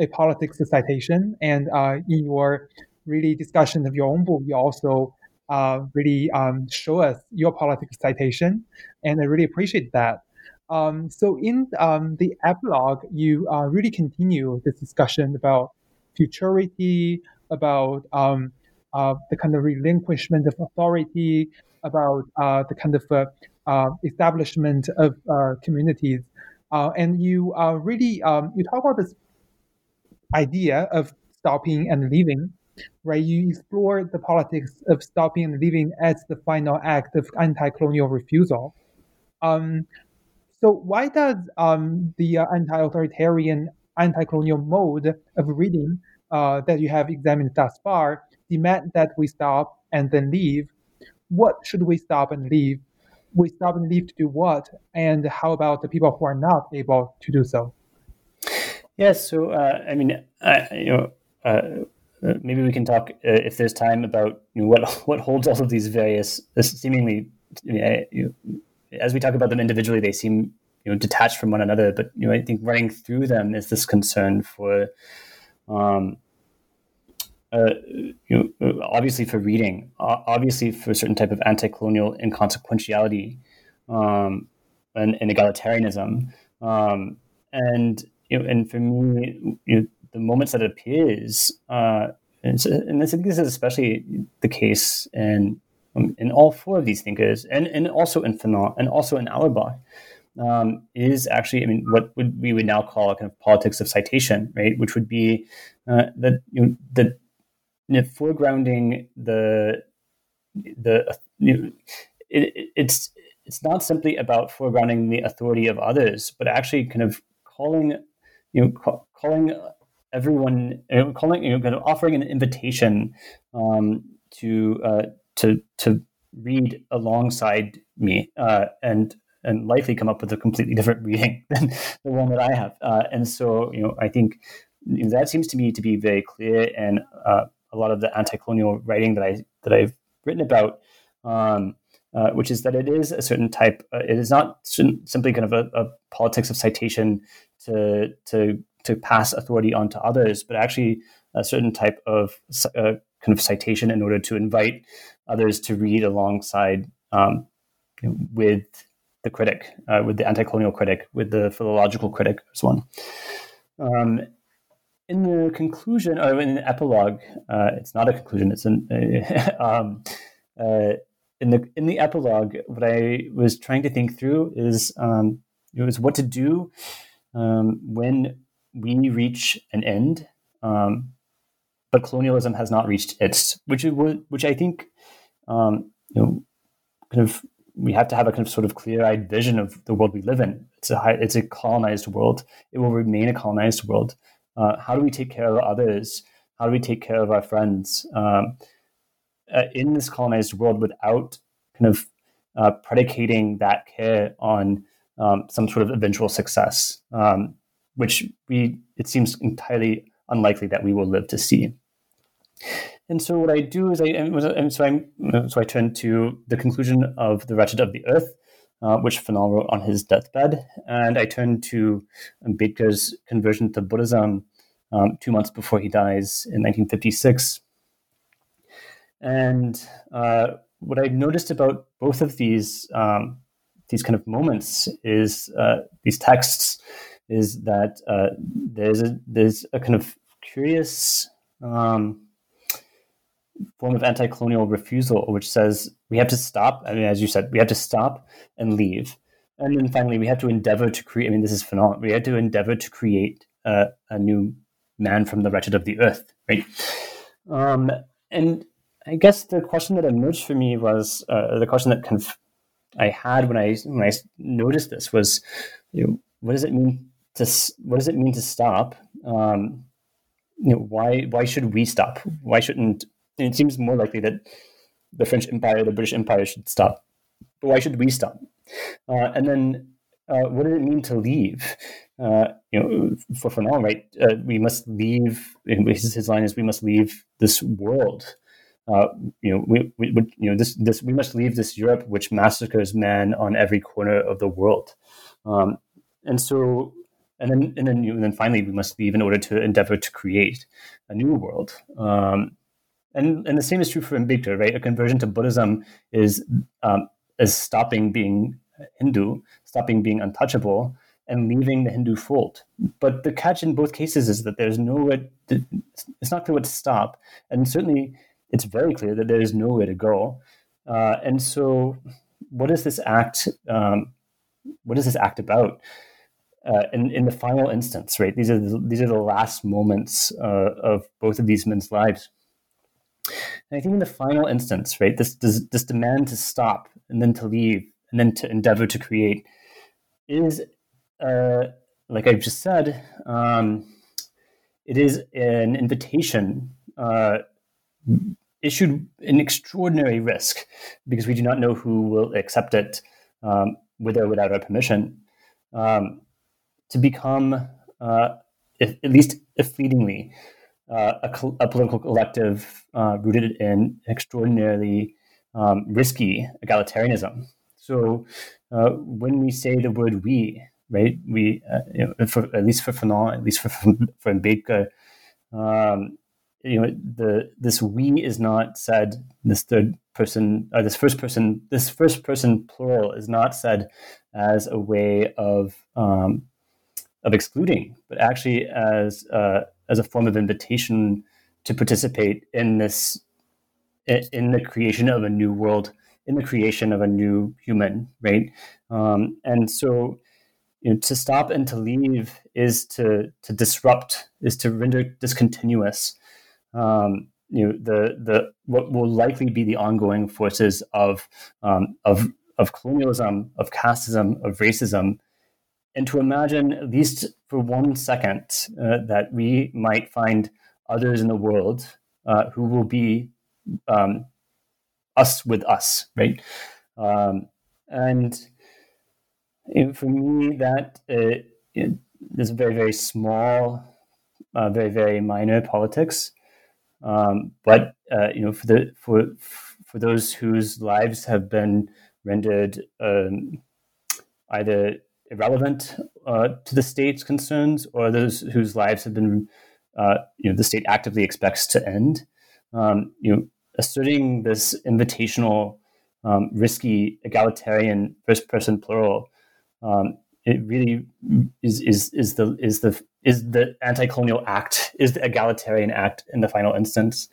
Speaker 2: a politics citation. And uh, in your really discussion of your own book, you also uh, really um, show us your politics citation, and I really appreciate that. Um, so in um, the epilogue, you uh, really continue this discussion about futurity, about um, uh, the kind of relinquishment of authority, about uh, the kind of uh, uh, establishment of communities. and you really um, you talk about this idea of stopping and leaving, right? You explore the politics of stopping and leaving as the final act of anti-colonial refusal. Um, so why does um, the uh, anti-authoritarian, anti-colonial mode of reading uh, that you have examined thus far demand that we stop and then leave? What should we stop and leave? We stop and leave to do what? And how about the people who are not able to do so?
Speaker 3: Yes. So, uh, I mean, uh, you know, uh, uh, maybe we can talk uh, if there's time about you know, what <laughs> what holds all of these various seemingly, you know, as we talk about them individually, they seem you know detached from one another. But you know, I think running through them is this concern for, um, uh, you know, obviously for reading, obviously for a certain type of anti-colonial inconsequentiality, um, and, and egalitarianism, um, and you know, and for me, you know, the moments that it appears, uh, and, so, and I think this is especially the case in um, in all four of these thinkers, and, and also in Fanon, and also in Auerbach, um, is actually, I mean, what would we would now call a kind of politics of citation, right? Which would be uh, that you know, the you know, foregrounding the the you know, it, it's it's not simply about foregrounding the authority of others, but actually kind of calling you know, ca- calling everyone, calling, you know, kind of offering an invitation um, to uh, to to read alongside me uh, and and likely come up with a completely different <laughs> reading than the one that I have. Uh, and so, you know, I think that seems to me to be very clear, and uh, a lot of the anti-colonial writing that I that I've written about. Um, uh, which is that it is a certain type. Uh, it is not simply kind of a, a, politics of citation to to to pass authority on to others, but actually a certain type of uh, kind of citation in order to invite others to read alongside um, with the critic, uh, with the anti-colonial critic, with the philological critic as one. Um, in the conclusion, or in the epilogue, uh, it's not a conclusion. It's an <laughs> um, uh, in the in the epilogue. What I was trying to think through is um, it was what to do um, when we reach an end, um, but colonialism has not reached its, which which I think, um, you know, kind of we have to have a kind of sort of clear-eyed vision of the world we live in. It's a high, it's a colonized world. It will remain a colonized world. Uh, how do we take care of others? How do we take care of our friends um, uh, in this colonized world without kind of uh, predicating that care on um, some sort of eventual success, um, which we it seems entirely unlikely that we will live to see. And so what I do is I and so I so I turn to the conclusion of the Wretched of the Earth, uh, which Fanon wrote on his deathbed, and I turn to Ambedkar's conversion to Buddhism um, two months before he dies in 1956. And uh, what I noticed about both of these um, these kind of moments is uh, these texts is that uh, there's a there's a kind of curious um, form of anti-colonial refusal, which says we have to stop. I mean, as you said, we have to stop and leave. and then finally, we have to endeavor to create. I mean, this is phenomenal. We have to endeavor to create uh, a new man from the wretched of the earth, right? Um, and I guess the question that emerged for me was uh, the question that kind of I had when I when I noticed this was, you know, what does it mean to what does it mean to stop? Um, you know, why why should we stop? Why shouldn't? it seems more likely that the French Empire, the British Empire should stop. But why should we stop? Uh, and then, uh, what does it mean to leave? Uh, you know, for Fanon, right? Uh, we must leave. His, his line is, "We must leave this world." Uh, you know, we, we, you know, this, this, we must leave this Europe which massacres men on every corner of the world. Um, and so, and then, and then, and then finally, we must leave in order to endeavor to create a new world. Um, and and the same is true for Ambedkar, right? A conversion to Buddhism is um, is stopping being Hindu, stopping being untouchable, and leaving the Hindu fold. But the catch in both cases is that there's nowhere. To, it's not clear what to stop, and certainly it's very clear that there is nowhere to go. Uh, and so, what is this act? Um, what is this act about? Uh, in, in the final instance, right? These are the, these are the last moments uh, of both of these men's lives. And I think in the final instance, right, this, this this demand to stop and then to leave and then to endeavor to create is, uh, like I've just said, um, it is an invitation uh, issued an extraordinary risk because we do not know who will accept it um, with or without our permission um, to become, uh, at least fleetingly, uh, a, a, political collective uh, rooted in extraordinarily um, risky egalitarianism. So uh, when we say the word "we," right, we, uh, you know, for, at least for Fanon, at least for for Ambedkar, um, you know the this we is not said this third person or this first person this first person plural is not said as a way of um, of excluding but actually as uh, as a form of invitation to participate in this in the creation of a new world in the creation of a new human right? Um, and so you know, to stop and to leave is to to disrupt is to render discontinuous. Um, you know the the what will likely be the ongoing forces of um, of of colonialism, of casteism, of racism, and to imagine at least for one second uh, that we might find others in the world uh, who will be um, us with us, right? Um, and for me, that uh, is very very small, uh, very very minor politics. Um, but uh, you know, for the for for those whose lives have been rendered um, either irrelevant uh, to the state's concerns, or those whose lives have been, uh, you know, the state actively expects to end. Um, you know, asserting this invitational, um, risky, egalitarian first-person plural um, it really is is is the is the is the anti-colonial act is the egalitarian act in the final instance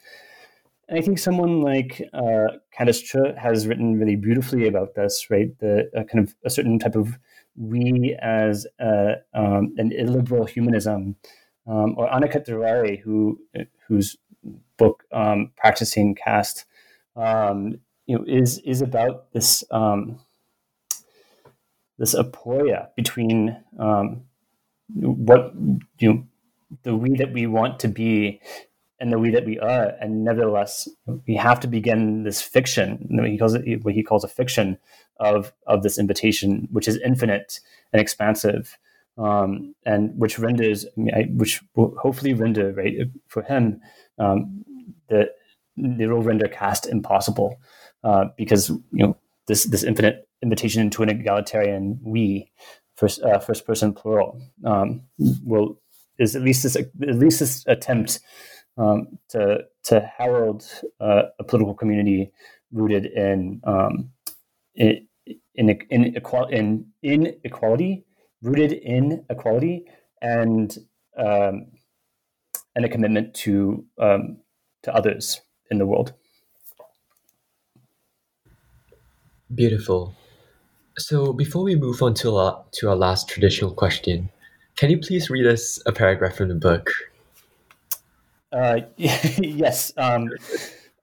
Speaker 3: and i think someone like uh, Kandice has written really beautifully about this right the uh, kind of a certain type of we as a, um, an illiberal humanism um, or Aniket Jaaware, who whose book um, practicing caste um, you know is is about this um, this aporia between um, what you know, the we that we want to be and the we that we are, and nevertheless, we have to begin this fiction. He calls it what he calls a fiction of of this invitation, which is infinite and expansive, um, and which renders, which will hopefully render right for him, um, the it will render caste impossible uh, because you know this this infinite invitation into an egalitarian we, first uh, first person plural, um, will is at least this at least this attempt um, to to herald uh, a political community rooted in um, in in in, in inequality, rooted in equality, and um, and a commitment to um, to others in the world.
Speaker 1: Beautiful. So before we move on to our, to our last traditional question, can you please read us a paragraph from the book?
Speaker 3: Uh, <laughs> yes. Um,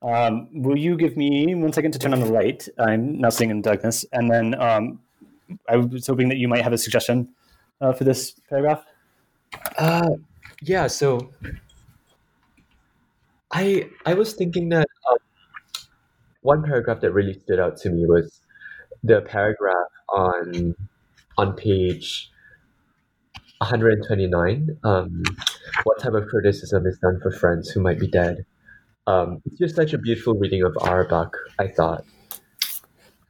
Speaker 3: um, will you give me one second to turn on the light? I'm now sitting in darkness, and then um, I was hoping that you might have a suggestion uh, for this paragraph.
Speaker 1: Uh, yeah. So I I was thinking that um, one paragraph that really stood out to me was the paragraph on on page 129 um, what type of criticism is done for friends who might be dead um, it's just such a beautiful reading of Auerbach, I thought.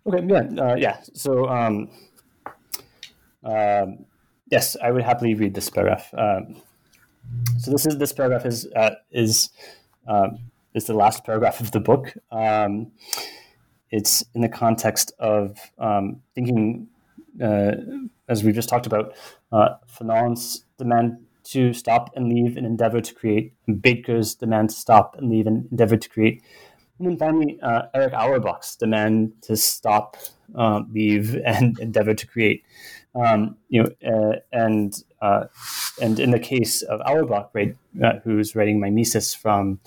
Speaker 3: Okay, yeah, uh, yeah. So, um, um, yes, I would happily read this paragraph. Um, so this is this paragraph is uh, is um, is the last paragraph of the book. It's in the context of thinking, as we just talked about, uh, Fanon's demand to stop and leave and endeavor to create, and Ambedkar's demand to stop and leave and endeavor to create. And then finally, uh, Erich Auerbach's demand to stop, uh, leave, <laughs> and endeavor to create. Um, you know, uh, and uh, and in the case of Auerbach, right, uh, who's writing Mimesis from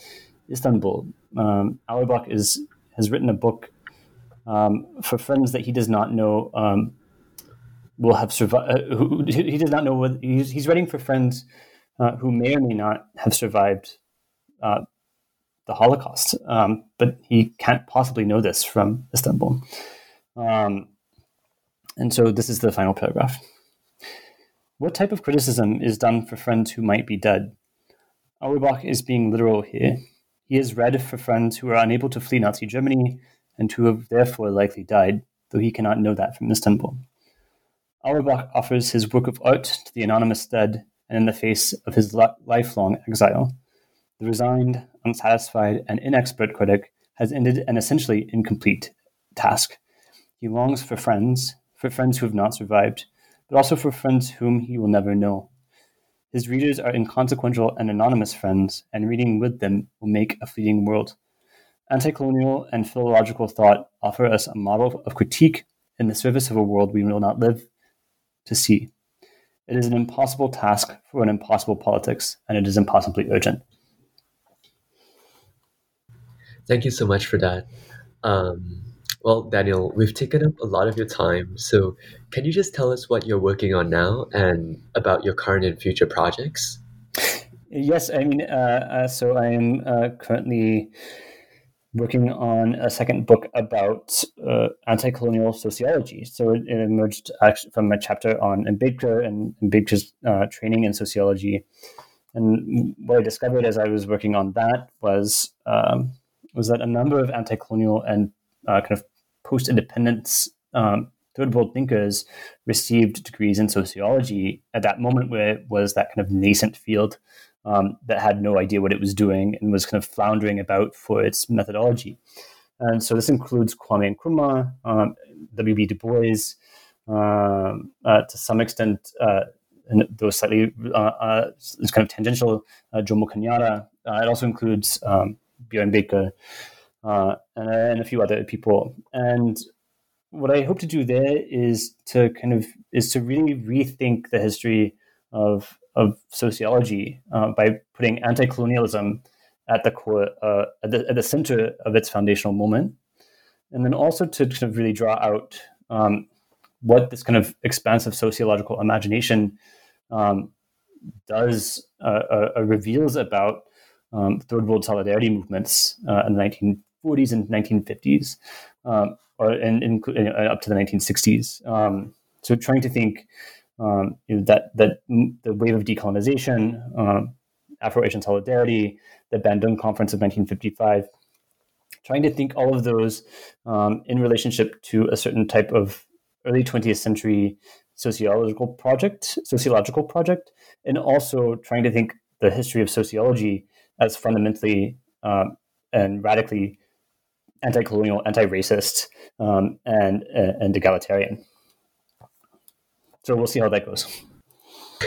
Speaker 3: Istanbul, um, Auerbach is has written a book um, for friends that he does not know um, will have survived. Uh, he does not know what he's, he's writing for friends uh, who may or may not have survived uh, the Holocaust, um, but he can't possibly know this from Istanbul. Um, and so this is the final paragraph. What type of criticism is done for friends who might be dead? Auerbach is being literal here. He is read for friends who are unable to flee Nazi Germany and who have therefore likely died, though he cannot know that from Istanbul. Auerbach offers his work of art to the anonymous dead and in the face of his lifelong exile. The resigned, unsatisfied, and inexpert critic has ended an essentially incomplete task. He longs for friends, for friends who have not survived, but also for friends whom he will never know. His readers are inconsequential and anonymous friends, and reading with them will make a fleeting world. Anti colonial and philological thought offer us a model of critique in the service of a world we will not live to see. It is an impossible task for an impossible politics, and it is impossibly urgent.
Speaker 1: Thank you so much for that. Um, well, Daniel, we've taken up a lot of your time. So, can you just tell us what you're working on now and about your current and future projects?
Speaker 3: Yes, I mean, uh, uh, so I am uh, currently working on a second book about uh, anti-colonial sociology. So it, it, emerged actually from a chapter on Ambedkar and Ambedkar's uh, training in sociology. And what I discovered as I was working on that was um, was that a number of anti-colonial and uh, kind of post-independence um, third world thinkers received degrees in sociology at that moment where it was that kind of nascent field um, that had no idea what it was doing and was kind of floundering about for its methodology. And so this includes Kwame Nkrumah, um, W.B. Du Bois, um, uh, to some extent, uh, and those slightly uh, uh, kind of tangential, uh, Jomo Kenyatta. Uh, it also includes um, Bjorn uh, and, and, a few other people. And what I hope to do there is to kind of is to really rethink the history of of sociology uh, by putting anti-colonialism at the core, uh, at, the, at the center of its foundational moment, and then also to kind of really draw out um, what this kind of expansive sociological imagination um, does uh, uh, uh reveals about um, third world solidarity movements uh, in the 1940s and 1950s, um, or in, up to the 1960s. Um, so trying to think um, you know, that that the wave of decolonization, um, Afro-Asian solidarity, the Bandung Conference of 1955, trying to think all of those um, in relationship to a certain type of early 20th century sociological project, sociological project, and also trying to think the history of sociology as fundamentally um, and radically anti-colonial, anti-racist, um, and and egalitarian. So we'll see how that goes. <laughs>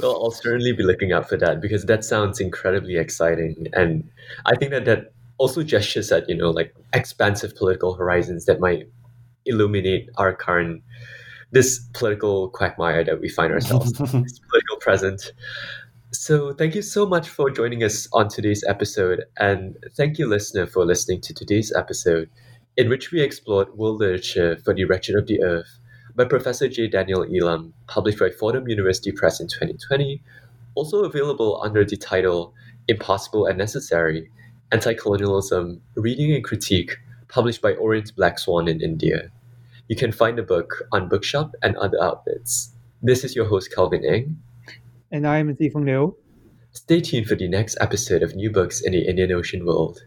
Speaker 1: well, I'll certainly be looking out for that because that sounds incredibly exciting, and I think that that also gestures at you know like expansive political horizons that might illuminate our current this political quagmire that we find ourselves <laughs> this political present. So thank you so much for joining us on today's episode, and thank you, listener, for listening to today's episode, in which we explored world literature for the wretched of the earth by Professor J. Daniel Elam, published by Fordham University Press in 2020, also available under the title Impossible and Necessary Anti Colonialism Reading and Critique, published by Orient Black Swan in India. You can find the book on Bookshop and other outlets. This is your host, Calvin Eng.
Speaker 2: And I'm Zifeng Liu.
Speaker 1: Stay tuned for the next episode of New Books in the Indian Ocean World.